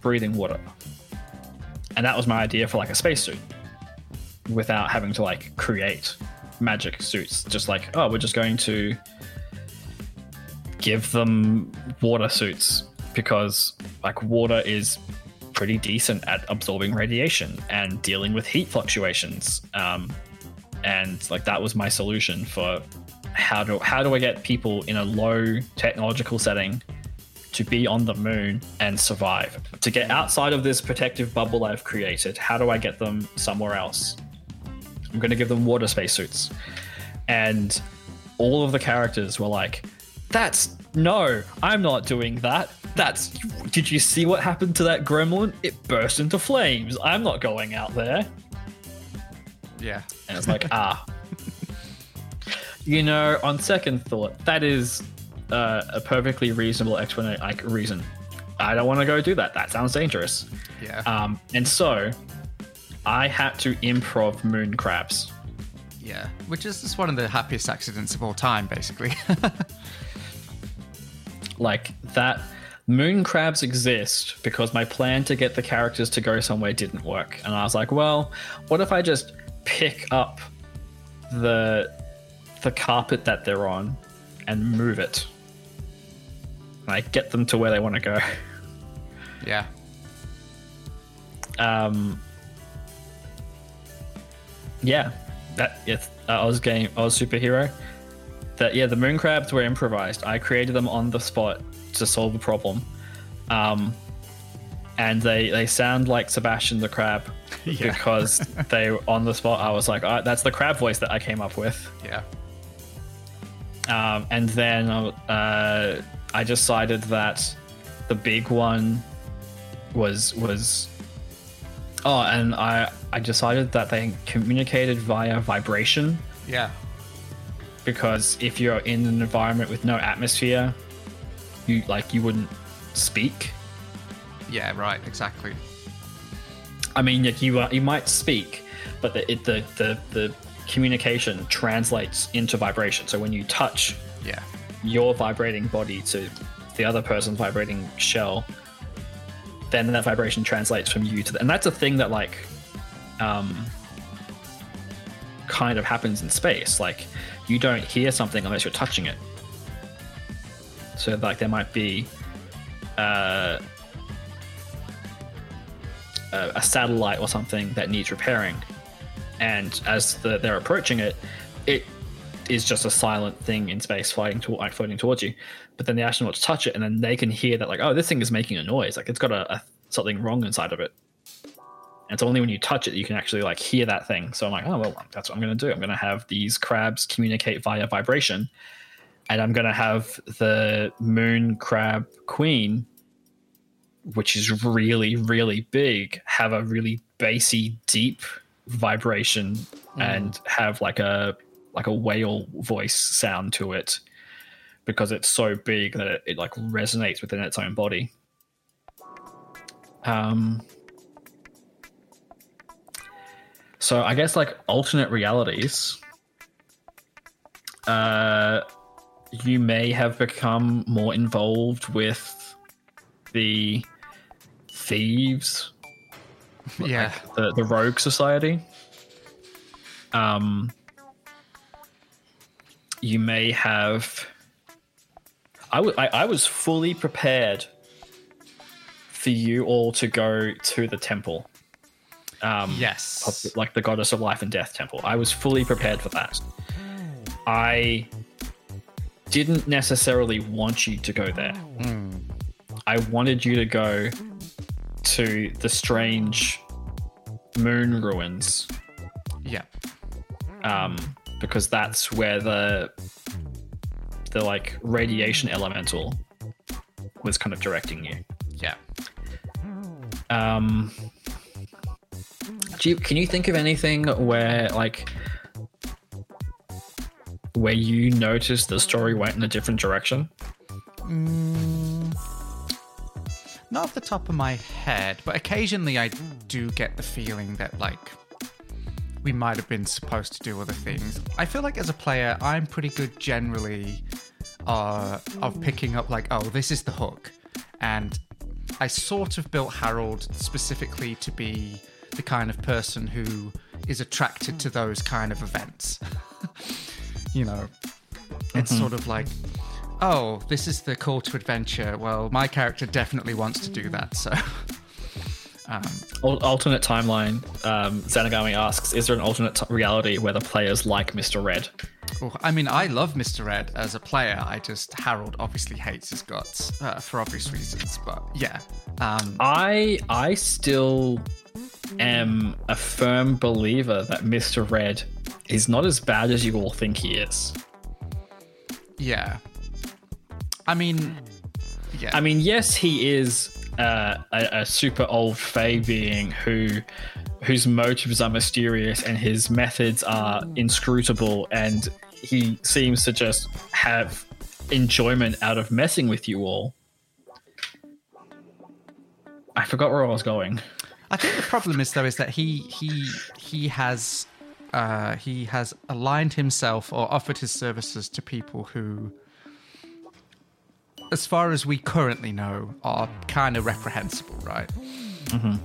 breathing water. And that was my idea for like a spacesuit without having to like create magic suits. Just like, oh, we're just going to give them water suits because like water is pretty decent at absorbing radiation and dealing with heat fluctuations. Um, and like that was my solution for how do how do I get people in a low technological setting to be on the moon and survive. To get outside of this protective bubble I've created, how do I get them somewhere else? I'm going to give them water spacesuits. And all of the characters were like, that's no, I'm not doing that. That's did you see what happened to that gremlin? It burst into flames. I'm not going out there. yeah And it's like, ah. You know, on second thought, that is uh, a perfectly reasonable explanation, like reason. I don't want to go do that. That sounds dangerous. yeah Um, and so, I had to improv moon crabs. Yeah, which is just one of the happiest accidents of all time, basically. Like that, moon crabs exist because my plan to get the characters to go somewhere didn't work, and I was like, well, what if I just pick up the the carpet that they're on and move it? I get them to where they want to go. Yeah. Um, yeah, that yes, uh, Oz game, Oz superhero. That yeah, the moon crabs were improvised. I created them on the spot to solve the problem. Um, and they they sound like Sebastian the crab Yeah. because they were on the spot. I was like, oh, that's the crab voice that I came up with. Yeah. Um, and then uh, I decided that the big one was was oh, and I I decided that they communicated via vibration Yeah. because if you're in an environment with no atmosphere, you like you wouldn't speak. Yeah, right, exactly. I mean, like you uh, you might speak, but the it, the the the communication translates into vibration. So when you touch Yeah. your vibrating body to the other person's vibrating shell, then that vibration translates from you to the, and that's a thing that like um kind of happens in space. Like you don't hear something unless you're touching it. So like there might be uh a, satellite or something that needs repairing and as the, they're approaching it it is just a silent thing in space flying to, like floating towards you but then the astronauts touch it and then they can hear that like oh this thing is making a noise. Like it's got a, a something wrong inside of it. And it's only when you touch it you can actually like hear that thing. So i'm like oh well that's what i'm going to do. I'm going to have these crabs communicate via vibration and i'm going to have the moon crab queen which is really really big have a really bassy deep vibration mm. and have like a like a whale voice sound to it because it's so big that it, it like resonates within its own body. Um so i guess like alternate realities uh you may have become more involved with the thieves. Yeah. the the rogue society. Um you may have I wa- I- I was fully prepared for you all to go to the temple. Um Yes. of- like the goddess of life and death temple. I was fully prepared for that. I didn't necessarily want you to go there. I wanted you to go to the strange moon ruins. Yeah. um, because that's where the the like radiation elemental was kind of directing you. Yeah. Um, do you, can you think of anything where like where you noticed the story went in a different direction? Mm, Not off the top of my head, but occasionally I do get the feeling that like we might have been supposed to do other things. I feel like as a player, I'm pretty good generally uh, of picking up like, oh, this is the hook, and I sort of built Harold specifically to be the kind of person who is attracted to those kind of events. you know, it's sort of like, oh, this is the call to adventure. Well, my character definitely wants to do that, so. Um, alternate timeline. Um, Zanagami asks: Is there an alternate t- reality where the players like Mister Red? oh, I mean, I love Mr. Red as a player. I just Harold obviously hates his guts uh, for obvious reasons, but yeah. Um, I I still am a firm believer that Mr. Red is not as bad as you all think he is. yeah. I mean, yeah. I mean, yes, he is a, a super old Fey being who whose motives are mysterious and his methods are inscrutable, and he seems to just have enjoyment out of messing with you all. I forgot where I was going. I think the problem is though is that he he he has uh, he has aligned himself or offered his services to people who, as far as we currently know, are kind of reprehensible, right?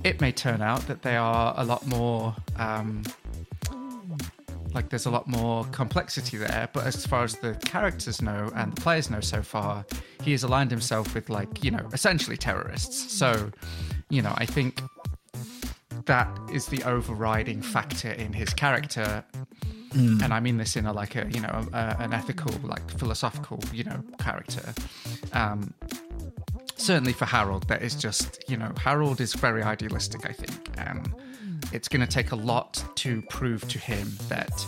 It may turn out that they are a lot more um, like there's a lot more complexity there. But as far as the characters know and the players know so far, he has aligned himself with like you know essentially terrorists. So, you know, I think that is the overriding factor in his character. And I mean this in a like a you know a, an ethical like philosophical you know character. Um, certainly for Harold, that is just, you know, Harold is very idealistic, I think. And it's going to take a lot to prove to him that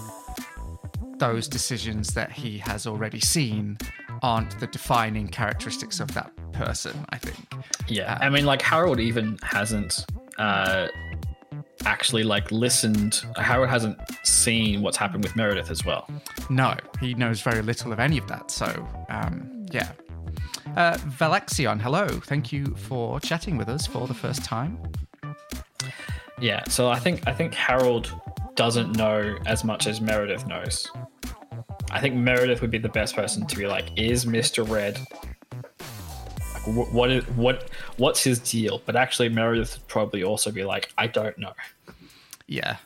those decisions that he has already seen aren't the defining characteristics of that person, I think. Yeah. I mean, like, Harold even hasn't. Uh, actually like listened harold hasn't seen what's happened with meredith as well No, he knows very little of any of that. So, um, yeah. Uh, Valexion, hello. Thank you for chatting with us for the first time. yeah so i think i think harold doesn't know as much as meredith knows i think meredith would be the best person to be like is mr red what is what what's his deal but actually meredith would probably also be like i don't know Yeah.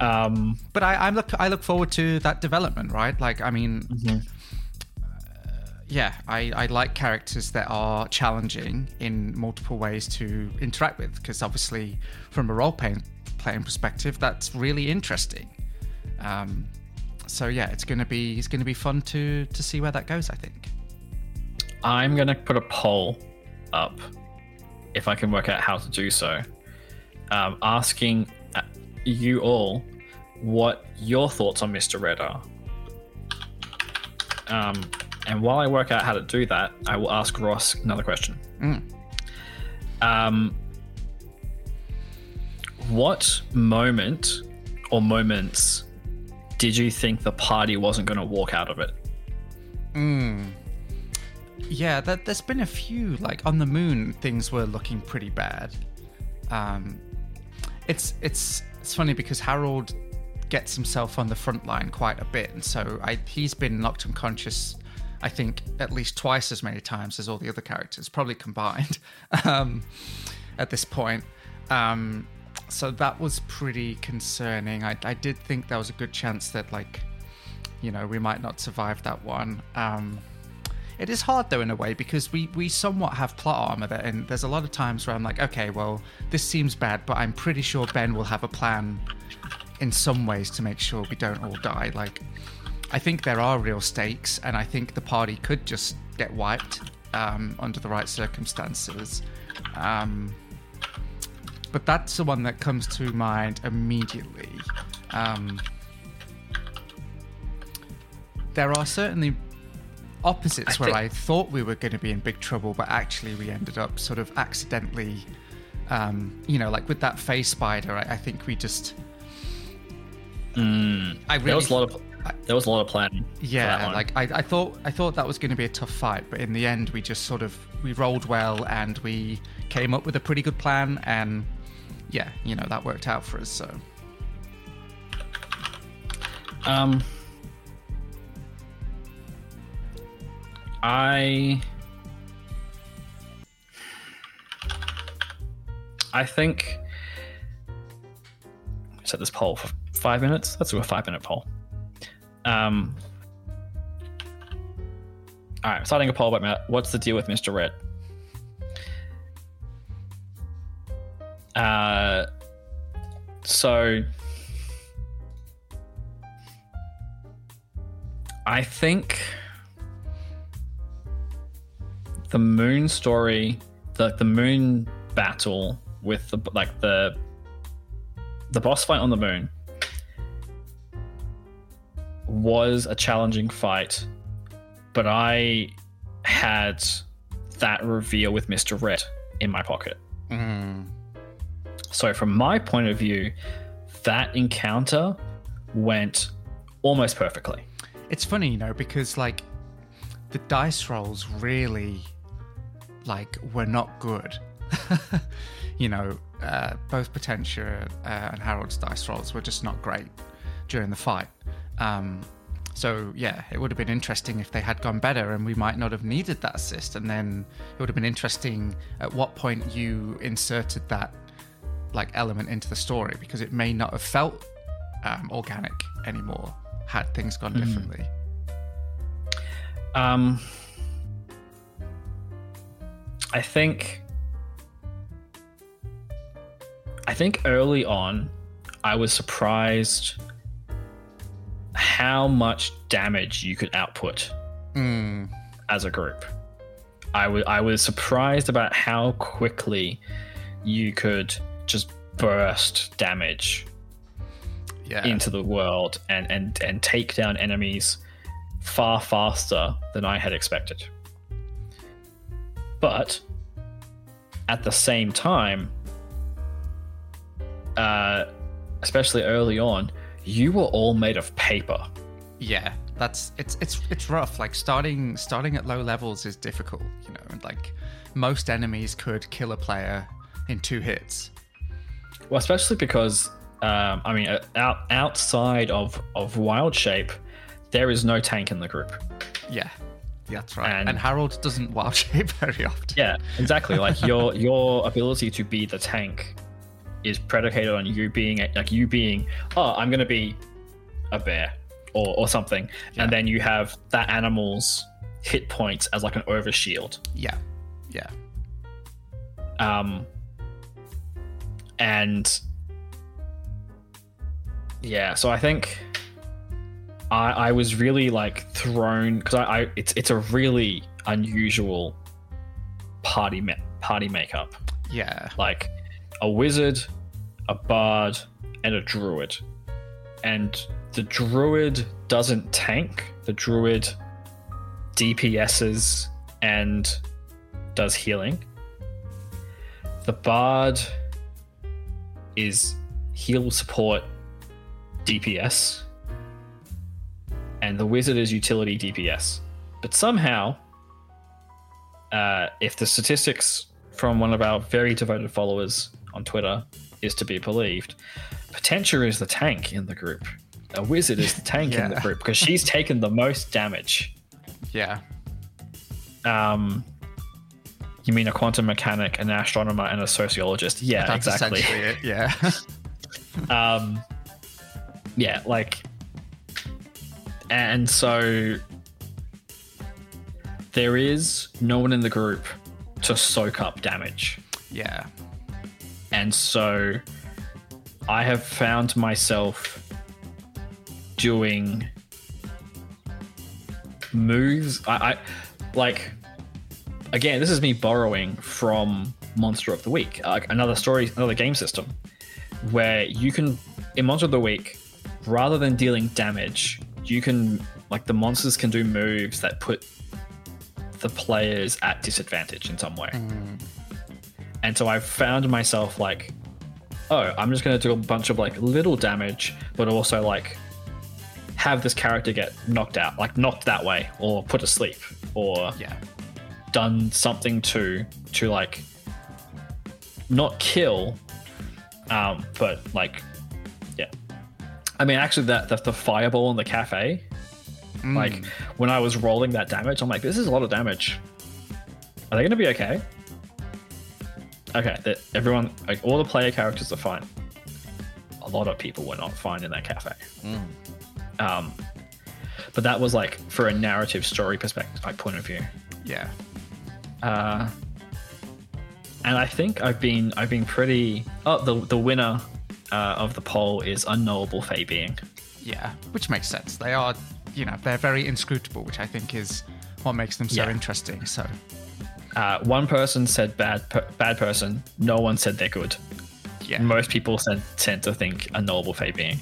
um But I, I look I look forward to that development, right? Like, I mean, uh, yeah, I, I like characters that are challenging in multiple ways to interact with, because obviously, from a role playing playing perspective, that's really interesting. Um, so yeah, it's gonna be it's gonna be fun to to see where that goes. I think. I'm going to put a poll up if I can work out how to do so, um, asking uh, you all what your thoughts on Mr. Red are. Um, and while I work out how to do that, I will ask Ross another question. Mm. Um, what moment or moments did you think the party wasn't going to walk out of it? Mm. Yeah, that, there's been a few like on the moon things were looking pretty bad. Um, it's it's it's funny because Harold gets himself on the front line quite a bit, and so I, he's been knocked unconscious. I think at least twice as many times as all the other characters, probably combined, um, at this point. Um, so that was pretty concerning. I, I did think there was a good chance that like, you know, we might not survive that one. Um, it is hard though in a way because we we somewhat have plot armor that and there's a lot of times where I'm like, okay, well, this seems bad, but I'm pretty sure Ben will have a plan in some ways to make sure we don't all die. Like I think there are real stakes and I think the party could just get wiped um, under the right circumstances. Um, but that's the one that comes to mind immediately. Um, there are certainly opposites I where think- I thought we were going to be in big trouble, but actually we ended up sort of accidentally, um, you know, like with that phase spider. I, I think we just. I really There was a lot of there was a lot of planning. yeah, like I, I thought I thought that was going to be a tough fight, but in the end we just sort of we rolled well and we came up with a pretty good plan and yeah, you know, that worked out for us. So Um, I I think set this poll for five minutes. Let's do a five minute poll. Um. All right, starting a poll about Matt. What's the deal with Mr. Red? Uh, so I think the moon story, the the moon battle with the like the the boss fight on the moon was a challenging fight, but I had that reveal with Mr. Red in my pocket. mm, So from my point of view, that encounter went almost perfectly. it's funny, you know, because like the dice rolls really like were not good. you know, uh, both Potentia uh, and Harold's dice rolls were just not great during the fight. Um, so yeah, it would have been interesting if they had gone better, and we might not have needed that assist. And then it would have been interesting at what point you inserted that like element into the story because it may not have felt um, organic anymore had things gone differently. Um, I think. I think early on, I was surprised how much damage you could output Mm, as a group. I wa- I was surprised about how quickly you could just burst damage yeah. into the world and, and, and take down enemies far faster than I had expected. But at the same time, uh, especially early on, you were all made of paper. yeah that's it's it's it's rough like starting starting at low levels is difficult you know and like most enemies could kill a player in two hits Well, especially because um, I mean, uh, out, outside of of Wild Shape, there is no tank in the group. yeah that's right And- and, harold doesn't wild shape very often Yeah, exactly. Like your your ability to be the tank is predicated on you being like you being oh I'm gonna be a bear or or something, Yeah. and then you have that animal's hit points as like an overshield. yeah yeah Um, and yeah, so I think I I was really like thrown because I, I it's it's a really unusual party ma- party makeup. yeah like a wizard, a bard, and a druid. And the druid doesn't tank. The druid DPSs and does healing. The bard is heal support DPS. And the wizard is utility DPS. But somehow, uh, if the statistics from one of our very devoted followers on Twitter is to be believed, Potentia is the tank in the group. A wizard is the tank in the group because she's taken the most damage. yeah Um, you mean a quantum mechanic, an astronomer, and a sociologist? Yeah, that's exactly. yeah um yeah like and so there is no one in the group to soak up damage. Yeah. And so i have found myself doing moves. I, I like again this is me borrowing from monster of the week like another story another game system where you can in monster of the week rather than dealing damage you can like the monsters can do moves that put the players at disadvantage in some way. And so i've found myself like oh i'm just going to do a bunch of like little damage but also like have this character get knocked out like knocked that way or put asleep or yeah. done something to to like not kill um but like i mean actually that the, the fireball in the cafe like when i was rolling that damage i'm like this is a lot of damage. Are they gonna be okay? Okay that everyone like all the player characters are fine. A lot of people were not fine in that cafe. Um but that was like for a narrative story perspective like point of view. Yeah. Uh, and I think I've been I've been pretty. Oh, the the winner uh, of the poll is unknowable Fey being. yeah which makes sense they are you know they're very inscrutable which i think is what makes them so Yeah. interesting so Uh, one person said bad per- bad person. No one said they're good. yeah Most people said tend to think unknowable Fey being.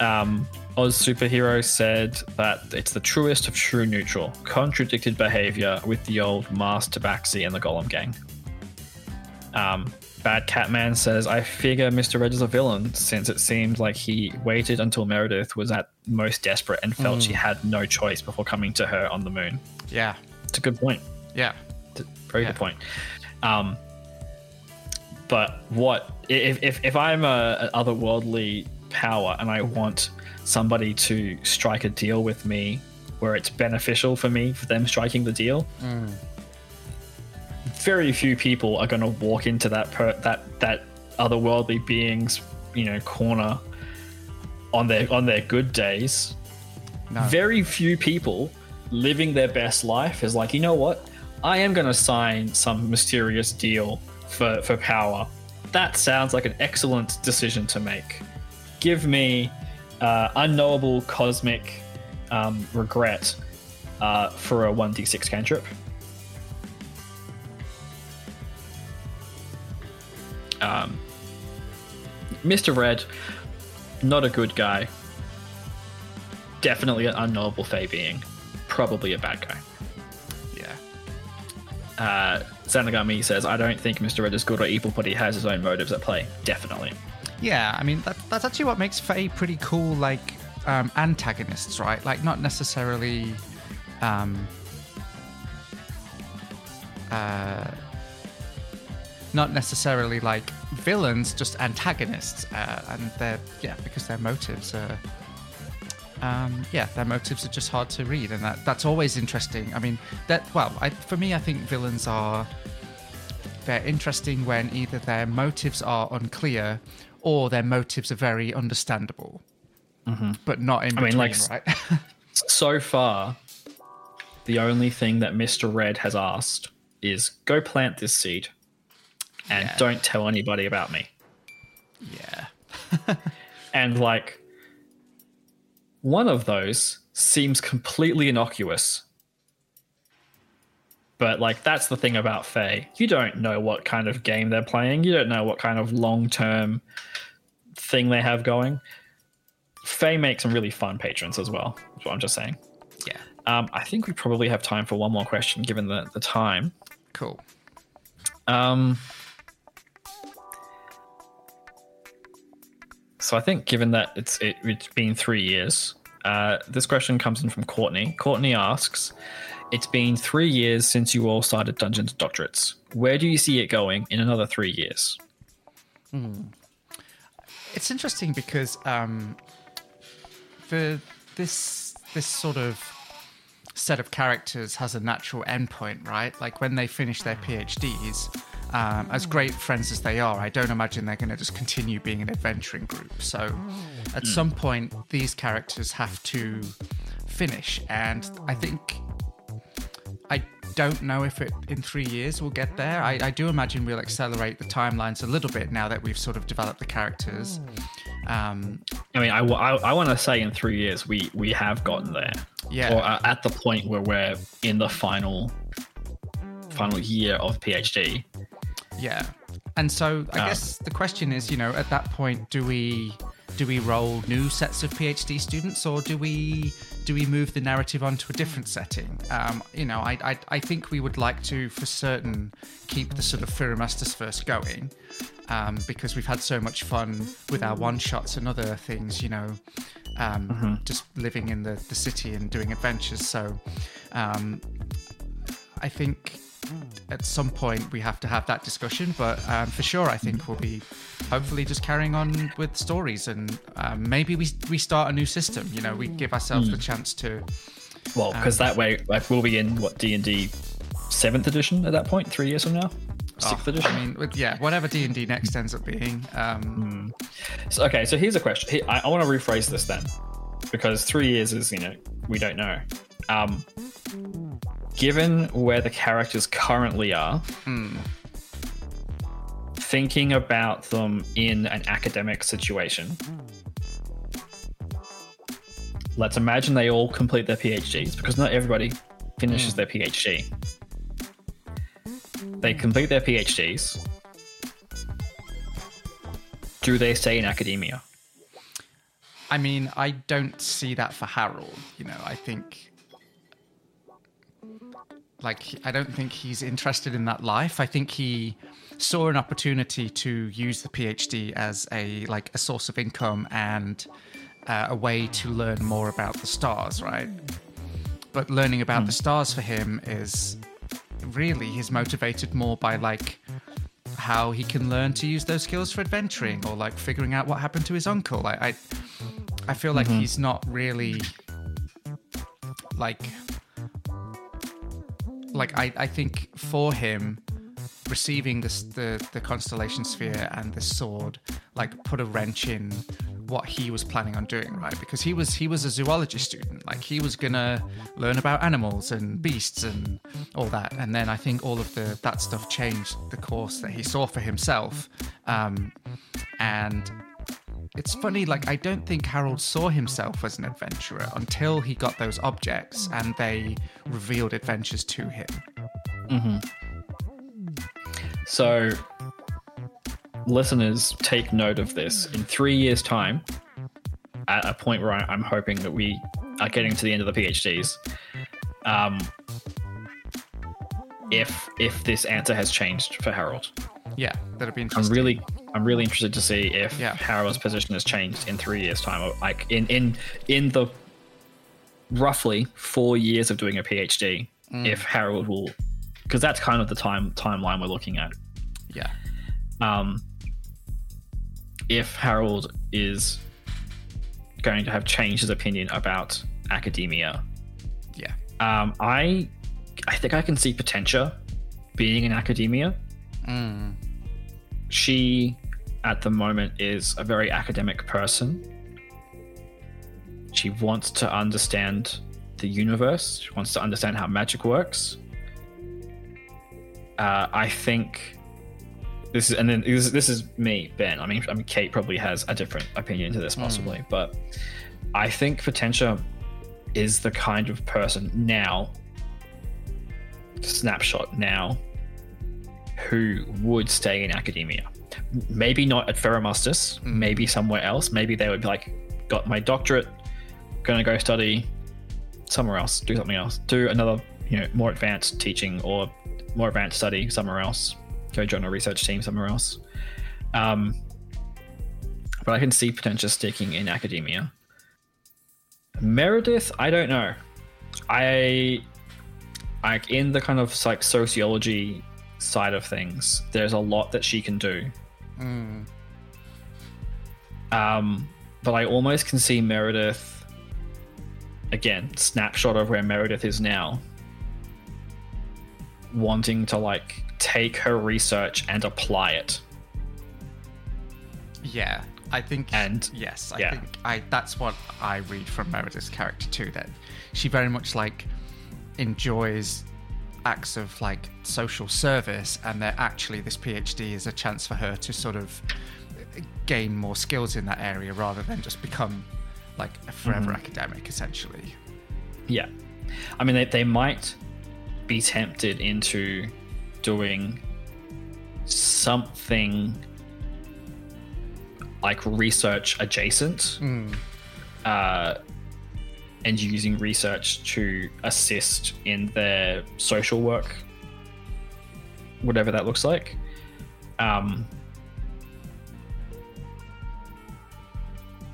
Um, Oz Superhero said that it's the truest of true neutral, contradicted behavior with the old Mars Tabaxi and the Golem Gang. Um, Bad Catman says, I figure Mr. Red is a villain since it seemed like he waited until Meredith was at most desperate and felt she had no choice before coming to her on the moon. yeah It's a good point. yeah a very Yeah. good point. Um, but what if if, if I'm a, an otherworldly power and I want somebody to strike a deal with me where it's beneficial for me for them striking the deal? Very few people are going to walk into that per, that that otherworldly being's you know corner on their on their good days, No. very few people living their best life is like, you know what? I am going to sign some mysterious deal for for power. That sounds like an excellent decision to make. Give me uh, unknowable cosmic um, regret uh, for a one d six cantrip. Um, Mr. Red, not a good guy. Definitely an unknowable Fey being. Probably a bad guy. yeah. Uh, Zanagami says, I don't think Mr. Red is good or evil, but he has his own motives at play. Definitely. Yeah, I mean that, that's actually what makes Fey pretty cool, like um, antagonists, right? Like not necessarily, um, uh, not necessarily like villains, just antagonists, uh, and they're yeah because their motives are. Um, yeah, their motives are just hard to read, and that, that's always interesting. I mean, that well, I, for me, I think villains are they're interesting when either their motives are unclear or their motives are very understandable, but not in I mean, like- right? So far, the only thing that Mr. Red has asked is go plant this seed and Yeah. don't tell anybody about me. yeah, And like, one of those seems completely innocuous. But like, that's the thing about Fey. You don't know what kind of game they're playing. You don't know what kind of long term thing they have going. Fey makes some really fun patrons as well. That's what I'm just saying. yeah, Um, I think we probably have time for one more question given the, the time. cool. Um, so I think, given that it's it, it's been three years, uh, this question comes in from Courtney. Courtney asks, "It's been three years since you all started Dungeons Doctorates. Where do you see it going in another three years?" It's interesting because um, the this this sort of set of characters has a natural endpoint, right? Like when they finish their PhDs, um, as great friends as they are, I don't imagine they're going to just continue being an adventuring group. So at some point, these characters have to finish, and I think I don't know if it in three years we'll get there. I, I do imagine we'll accelerate the timelines a little bit now that we've sort of developed the characters. Um, I mean, I, want to say in three years we we have gotten there, Yeah. or uh, at the point where we're in the final final year of PhD. Yeah, and so I Um, guess the question is, you know, at that point, do we do we roll new sets of PhD students, or do we do we move the narrative onto a different setting? Um, you know, I, I I think we would like to, for certain, keep the sort of Furimasters first going. Um, because we've had so much fun with our one shots and other things, you know, um, just living in the, the city and doing adventures. So um, I think at some point we have to have that discussion, but um, for sure, I think we'll be hopefully just carrying on with stories and um, maybe we, we start a new system. You know, we give ourselves the chance to. Well, because that way, like, we'll be in what D and D seventh edition at that point, three years from now, sixth Oh, edition. I mean, with, yeah, whatever D and D next ends up being. Um, So, okay, so here's a question. I, I want to rephrase this then, because three years is, you know, we don't know. Um, given where the characters currently are, hmm. thinking about them in an academic situation, let's imagine they all complete their PhDs, because not everybody finishes hmm. their PhD. They complete their PhDs. Do they stay in academia? I mean, I don't see that for Harold. You know, I think. Like, I don't think he's interested in that life. I think he saw an opportunity to use the PhD as a like a source of income and uh, a way to learn more about the stars, right? But learning about the stars for him is really he's motivated more by like how he can learn to use those skills for adventuring or like figuring out what happened to his uncle. I I, I feel like he's not really like like I, I think for him receiving this the the constellation sphere and the sword like put a wrench in what he was planning on doing, right? Because he was he was a zoology student, like he was gonna learn about animals and beasts and all that. And then I think all of the that stuff changed the course that he saw for himself. Um, and it's funny, like I don't think Harold saw himself as an adventurer until he got those objects and they revealed adventures to him. So, listeners, take note of this. In three years' time, at a point where I'm hoping that we are getting to the end of the PhDs, um, if if this answer has changed for Harold, Yeah, that'd be I'm interesting. really I'm really interested to see if Yeah. Harold's position has changed in three years' time, or like in in in the roughly four years of doing a PhD. If Harold will, because that's kind of the time timeline we're looking at. yeah, um, if Harold is going to have changed his opinion about academia. yeah, Um, I I think I can see Potentia being in academia. Mm, She, at the moment, is a very academic person. She wants to understand the universe. She wants to understand how magic works. Uh, I think this is, and then this, this is me, Ben. I mean, I mean, Kate probably has a different opinion to this, possibly, but I think Potentia is the kind of person now, snapshot now, who would stay in academia. Maybe not at Ferromustus, maybe somewhere else. Maybe they would be like, got my doctorate, gonna go study somewhere else, do something else, do another, you know, more advanced teaching or more advanced study somewhere else, go join a research team somewhere else. Um, but I can see Potentia sticking in academia. Meredith, I don't know. I like in the kind of like sociology side of things, there's a lot that she can do. mm, Um, but I almost can see Meredith again, snapshot of where Meredith is now, wanting to like take her research and apply it. yeah. I think, And- yes, I yeah. think I that's what I read from Meredith's character too. That she very much like enjoys acts of like social service, and that actually this PhD is a chance for her to sort of gain more skills in that area rather than just become like a forever academic, essentially. Yeah. I mean, they, they might be tempted into doing something like research adjacent uh, and using research to assist in their social work, whatever that looks like. Um,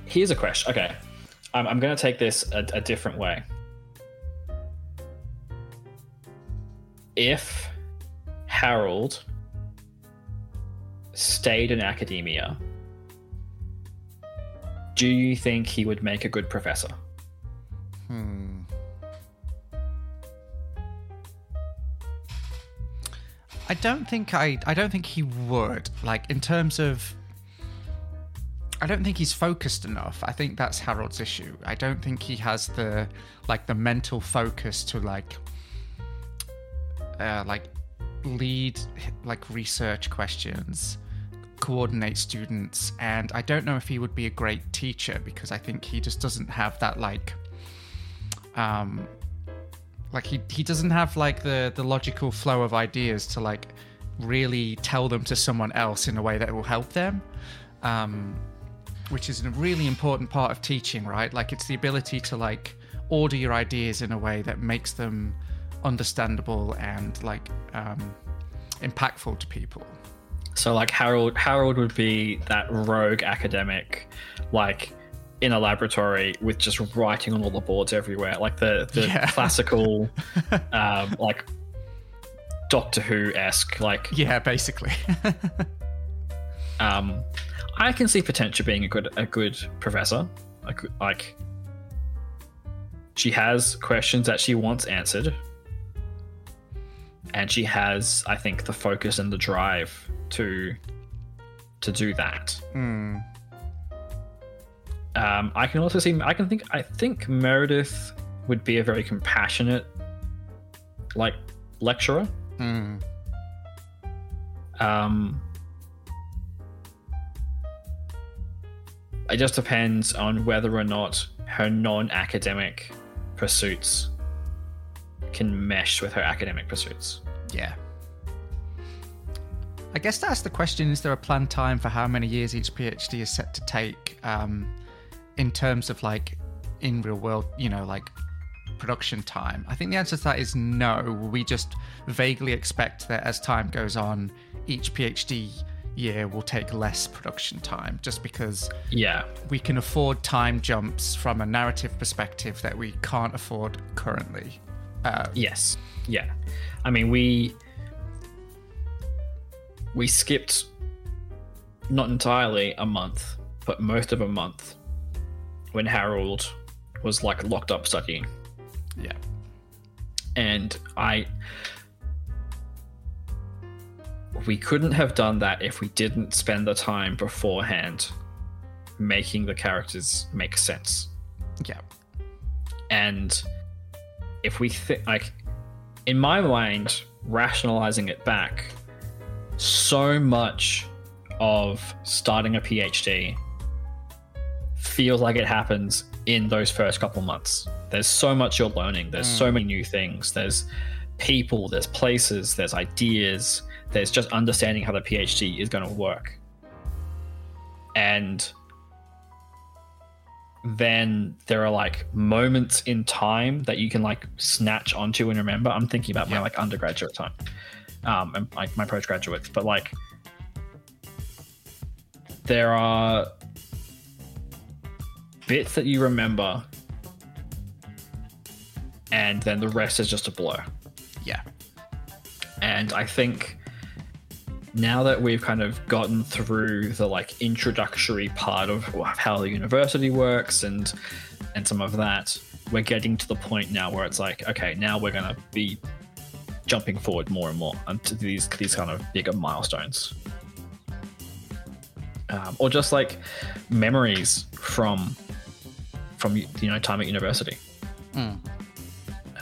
here's a question. Okay. I'm, I'm going to take this a, a different way. if Harold stayed in academia, do you think he would make a good professor? Hmm. I don't think I I don't think he would. Like in terms of I don't think he's focused enough. I think that's Harold's issue. I don't think he has the like the mental focus to like uh like lead like research questions, coordinate students, and I don't know if he would be a great teacher because I think he just doesn't have that like um like he he doesn't have like the the logical flow of ideas to like really tell them to someone else in a way that will help them um which is a really important part of teaching right? Like it's the ability to like order your ideas in a way that makes them understandable and like um impactful to people. So like Harold Harold would be that rogue academic like in a laboratory with just writing on all the boards everywhere like the the Yeah. classical um like Doctor Who esque like yeah basically um I can see Potentia being a good a good professor a good, like she has questions that she wants answered and she has I think the focus and the drive to to do that Hmm. Um, I can also see. I can think. I think Meredith would be a very compassionate, like lecturer. Mm. Um, it just depends on whether or not her non-academic pursuits can mesh with her academic pursuits. Yeah. I guess that's the question. Is there a planned time for how many years each PhD is set to take um, in terms of like in real world, you know, like production time? I think the answer to that is no. We just vaguely expect that as time goes on, each PhD year will take less production time just because Yeah. we can afford time jumps from a narrative perspective that we can't afford currently. Uh, Yes. Yeah. I mean, we we skipped not entirely a month, but most of a month when Harold was like locked up studying. yeah. and I we couldn't have done that if we didn't spend the time beforehand making the characters make sense. Yeah. And if we think like in my mind, rationalizing it back, so much of starting a PhD feels like it happens in those first couple months. There's so much you're learning. There's so many new things. There's people, there's places, there's ideas, there's just understanding how the PhD is going to work. And then there are like moments in time that you can like snatch onto and remember. I'm thinking about my Yeah. like undergraduate time, um, and like my postgraduates, but like there are bits that you remember, and then the rest is just a blur. Yeah. And I think now that we've kind of gotten through the like introductory part of how the university works and and some of that, we're getting to the point now where it's like, okay, now we're gonna be jumping forward more and more onto these these kind of bigger milestones. Um, or just like memories from from you know time at university. Mm.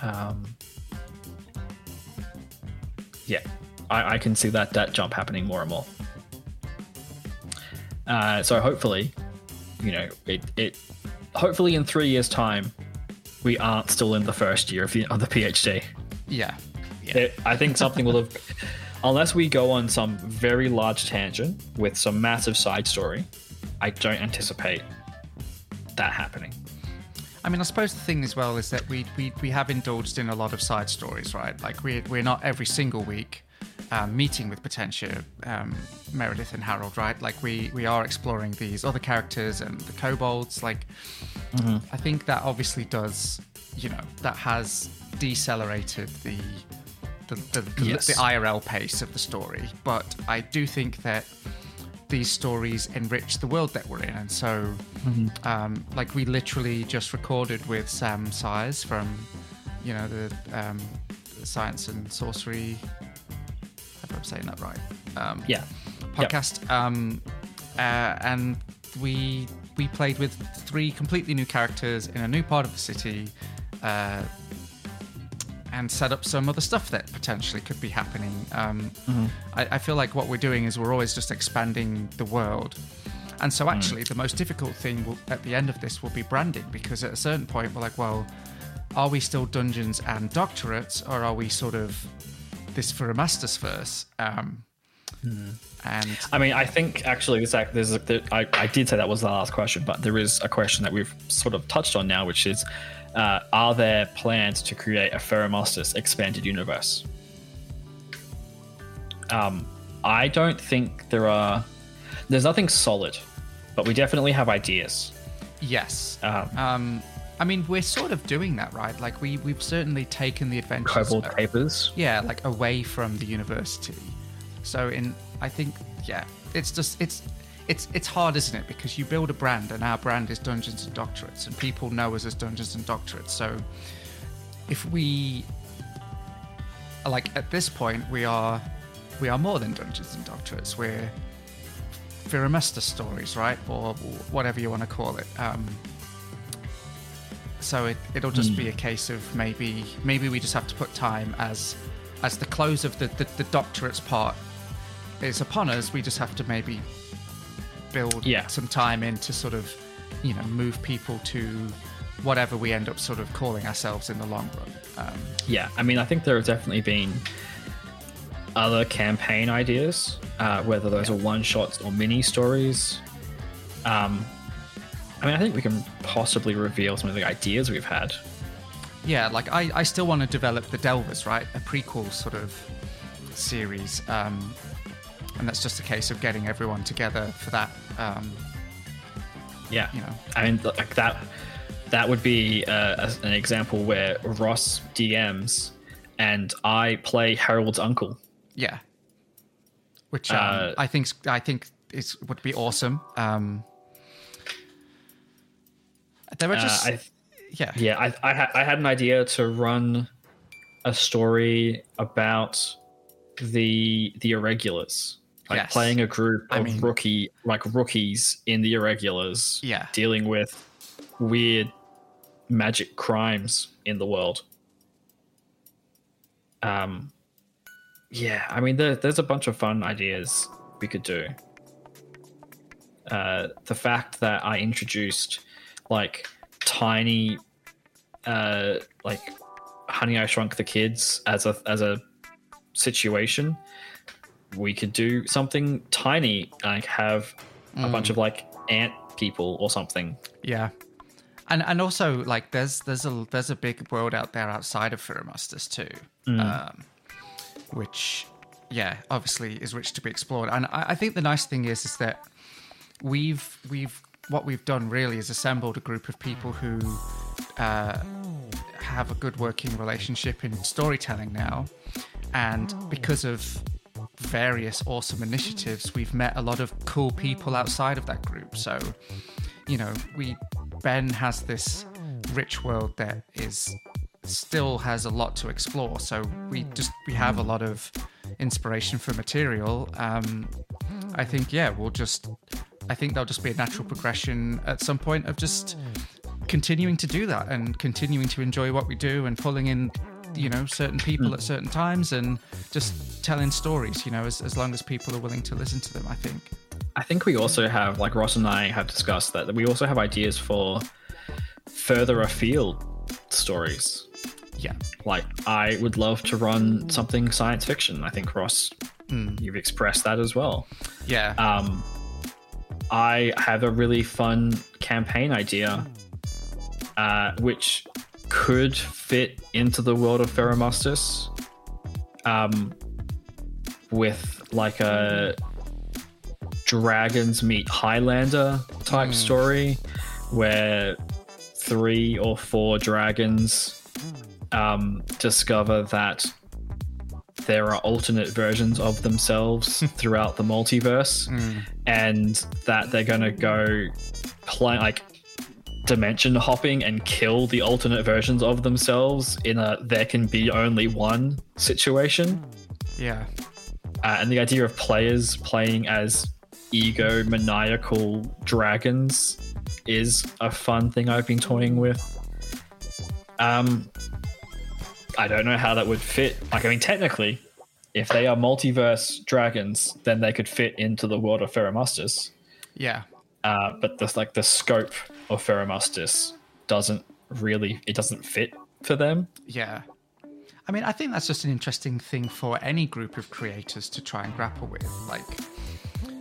Um, yeah, I, I can see that that jump happening more and more. Uh, so hopefully, you know, it it hopefully in three years' time, we aren't still in the first year of the, of the PhD. Yeah. Yeah. It- I think something will have, unless we go on some very large tangent with some massive side story. I don't anticipate that happening. I mean, I suppose the thing as well is that we we, we have indulged in a lot of side stories, right? Like we we're not every single week um, meeting with Potentia, um, Meredith and Harold, right? Like we we are exploring these other characters and the kobolds. Like I think that obviously does, you know, that has decelerated the the the, the, Yes. the IRL pace of the story. But I do think that these stories enrich the world that we're in, and so um, like we literally just recorded with Sam Sires from, you know, the, um, the Science and Sorcery. I hope I'm saying that right. Um, Yeah. Yep. podcast. Um, uh, and we we played with three completely new characters in a new part of the city, uh, and set up some other stuff that potentially could be happening. Um, I, I feel like what we're doing is we're always just expanding the world. And so, actually, the most difficult thing will, at the end of this will be branding because at a certain point, we're like, well, are we still Dungeons and Doctorates or are we sort of this for a Master's first? Um, And I mean, I think actually, this act, there's a, there, I, I did say that was the last question, but there is a question that we've sort of touched on now, which is, uh, are there plans to create a Ferromustus expanded universe? Um, I don't think there are. There's nothing solid, but we definitely have ideas. yes, Um, um, I mean, we're sort of doing that, right? Like we we've certainly taken the adventures. Kobold uh, papers. yeah like away from the university so in i think yeah it's just it's it's it's hard isn't it because you build a brand and our brand is dungeons and doctorates and people know us as dungeons and doctorates so if we like at this point we are we are more than dungeons and doctorates we're Viramusta stories, right, or whatever you want to call it. Um, so it, it'll just Hmm. be a case of maybe maybe we just have to put time as as the close of the, the, the doctorate's part is upon us. We just have to maybe build Yeah. some time in to sort of you know move people to whatever we end up sort of calling ourselves in the long run. Um, Yeah, I mean, I think there have definitely been other campaign ideas, uh, whether those are one shots or mini stories. Um, I mean, I think we can possibly reveal some of the ideas we've had. yeah, like I, I still want to develop the Delvers, right? A prequel sort of series. Um, and that's just a case of getting everyone together for that. Um, Yeah, You know. I mean, like that. That would be uh, an example where Ross DMs and I play Harold's uncle. yeah. Which um, Uh, I think I think is would be awesome. Um, there are Uh, just I, yeah Yeah, I I, ha- I had an idea to run a story about the the irregulars, like Yes. playing a group I of mean- rookie like rookies in the irregulars, Yeah. dealing with weird magic crimes in the world. Um, yeah, I mean, there, there's a bunch of fun ideas we could do. Uh, the fact that I introduced like tiny, uh, like Honey I Shrunk the Kids as a as a situation, we could do something tiny, like have a bunch of like ant people or something. Yeah. And and also like there's there's a there's a big world out there outside of Pheromustus too. Um, which yeah, obviously is rich to be explored. And I, I think the nice thing is is that we've we've what we've done really is assembled a group of people who uh, have a good working relationship in storytelling now. And because of various awesome initiatives, we've met a lot of cool people outside of that group. So, you know, we Ben has this rich world that is still has a lot to explore. So we just we have a lot of inspiration for material. Um, I think yeah, we'll just I think there'll just be a natural progression at some point of just continuing to do that and continuing to enjoy what we do and pulling in you know certain people at certain times and just telling stories you know as, as long as people are willing to listen to them i think I think we also have, like Ross and I have discussed, that we also have ideas for further afield stories. yeah Like, I would love to run something science fiction. I think, Ross, you've expressed that as well. yeah Um, I have a really fun campaign idea, uh, which could fit into the world of Pheromustus, um, with like a dragons meet Highlander type story, where three or four dragons um, discover that there are alternate versions of themselves throughout the multiverse, and that they're gonna go play like dimension hopping and kill the alternate versions of themselves in a there can be only one situation. yeah Uh, and the idea of players playing as ego maniacal dragons is a fun thing I've been toying with. Um, I don't know how that would fit. Like, I mean, technically, if they are multiverse dragons, then they could fit into the world of Pheromustus. yeah Uh, but the like the scope of Pheromustus doesn't really it doesn't fit for them. Yeah. I mean, I think that's just an interesting thing for any group of creators to try and grapple with. Like,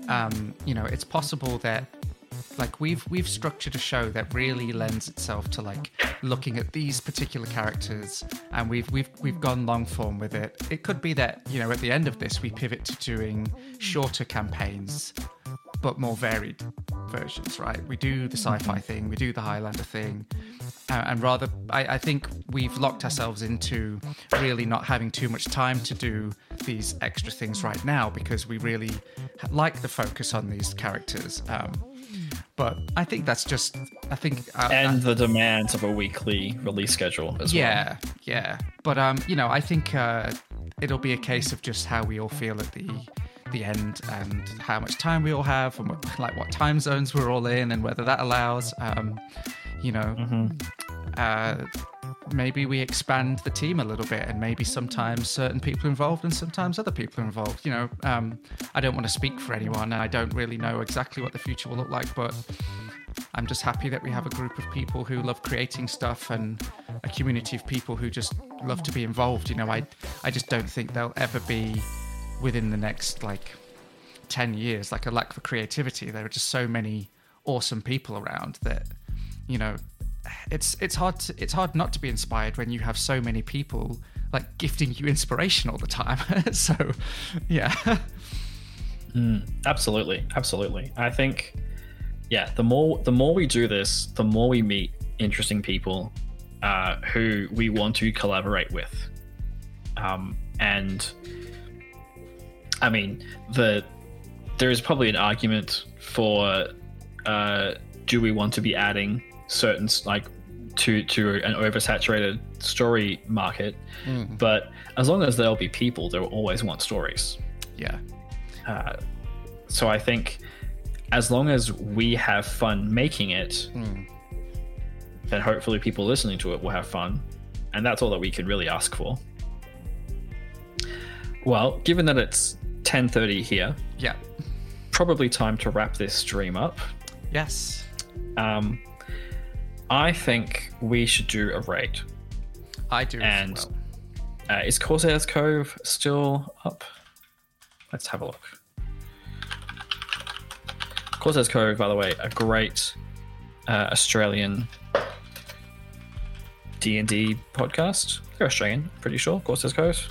um, you know, it's possible that, like, we've we've structured a show that really lends itself to like looking at these particular characters, and we've we've we've gone long form with it. It could be that you know at the end of this we pivot to doing shorter campaigns, but more varied versions. Right? We do the sci-fi thing, we do the Highlander thing, uh, and rather I, I think we've locked ourselves into really not having too much time to do these extra things right now because we really like the focus on these characters um, but i think that's just i think uh, And uh, the demands of a weekly release schedule as well. yeah yeah but um you know i think uh it'll be a case of just how we all feel at the the end and how much time we all have and what, like what time zones we're all in and whether that allows. Um, you know, Mm-hmm. uh, maybe we expand the team a little bit and maybe sometimes certain people are involved and sometimes other people are involved you know um, i don't want to speak for anyone and i don't really know exactly what the future will look like but i'm just happy that we have a group of people who love creating stuff and a community of people who just love to be involved you know i i just don't think there'll ever be within the next like 10 years like a lack for creativity. There are just so many awesome people around that you know it's it's hard to, it's hard not to be inspired when you have so many people like gifting you inspiration all the time. So yeah. Absolutely, absolutely. I think, yeah, the more the more we do this, the more we meet interesting people uh, who we want to collaborate with, um, and I mean the there is probably an argument for uh, do we want to be adding certain like to to an oversaturated story market, but as long as there'll be people, there will always want stories. yeah. Uh, so I think as long as we have fun making it, then hopefully people listening to it will have fun, and that's all that we can really ask for. Well, given that it's 10:30 here, yeah probably time to wrap this stream up. yes Um, I think we should do a raid. i do And- as well. Uh, is Corsairs Cove still up? Let's have a look. Corsairs Cove, by the way, a great uh, Australian D and D podcast. They're Australian, pretty sure. Corsairs Cove.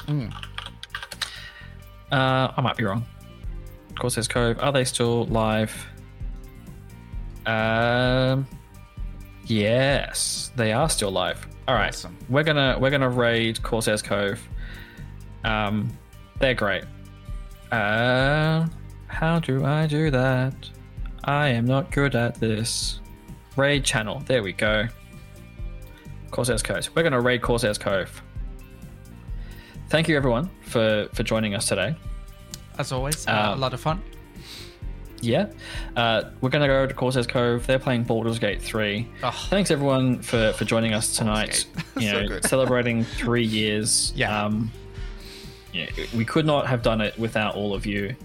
Uh, I might be wrong. Corsairs Cove, are they still live? Um, yes, they are still live. All right, Awesome. we're gonna we're gonna raid Corsairs Cove. Um, they're great. Uh, how do I do that? I am not good at this. Raid channel. There we go. Corsairs Cove. We're gonna raid Corsairs Cove. Thank you everyone for for joining us today. as always uh, a Um, lot of fun Yeah. Uh, we're going to go to Corsairs Cove. They're playing Baldur's Gate 3. Oh. Thanks, everyone, for, for joining us tonight. You know, celebrating three years. Yeah. Um, yeah, we could not have done it without all of you.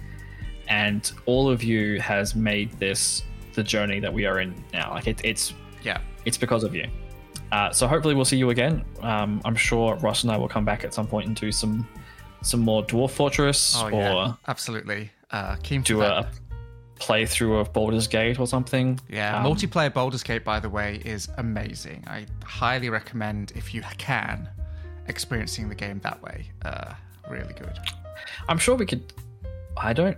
And all of you has made this the journey that we are in now. Like, it, it's yeah it's because of you. Uh, so hopefully we'll see you again. Um, I'm sure Ross and I will come back at some point and do some some more Dwarf Fortress oh or yeah absolutely uh keen for do that. a playthrough of Baldur's Gate or something. Yeah, Um, multiplayer Baldur's Gate, by the way, is amazing. I highly recommend if you can experiencing the game that way. Uh, really good. I'm sure we could. I don't.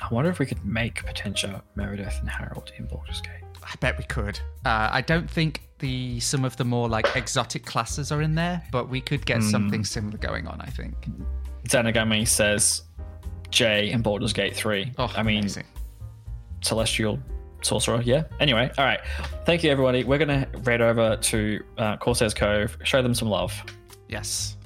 I wonder if we could make Potentia, Meredith, and Harold in Baldur's Gate. I bet we could. Uh, I don't think the some of the more like exotic classes are in there, but we could get something similar going on. I think. Zanagami says Jay in Baldur's Gate 3. Oh, I mean, amazing. Celestial Sorcerer, yeah. Anyway, all right. Thank you, everybody. We're going to raid over to uh, Corsairs Cove, show them some love. Yes.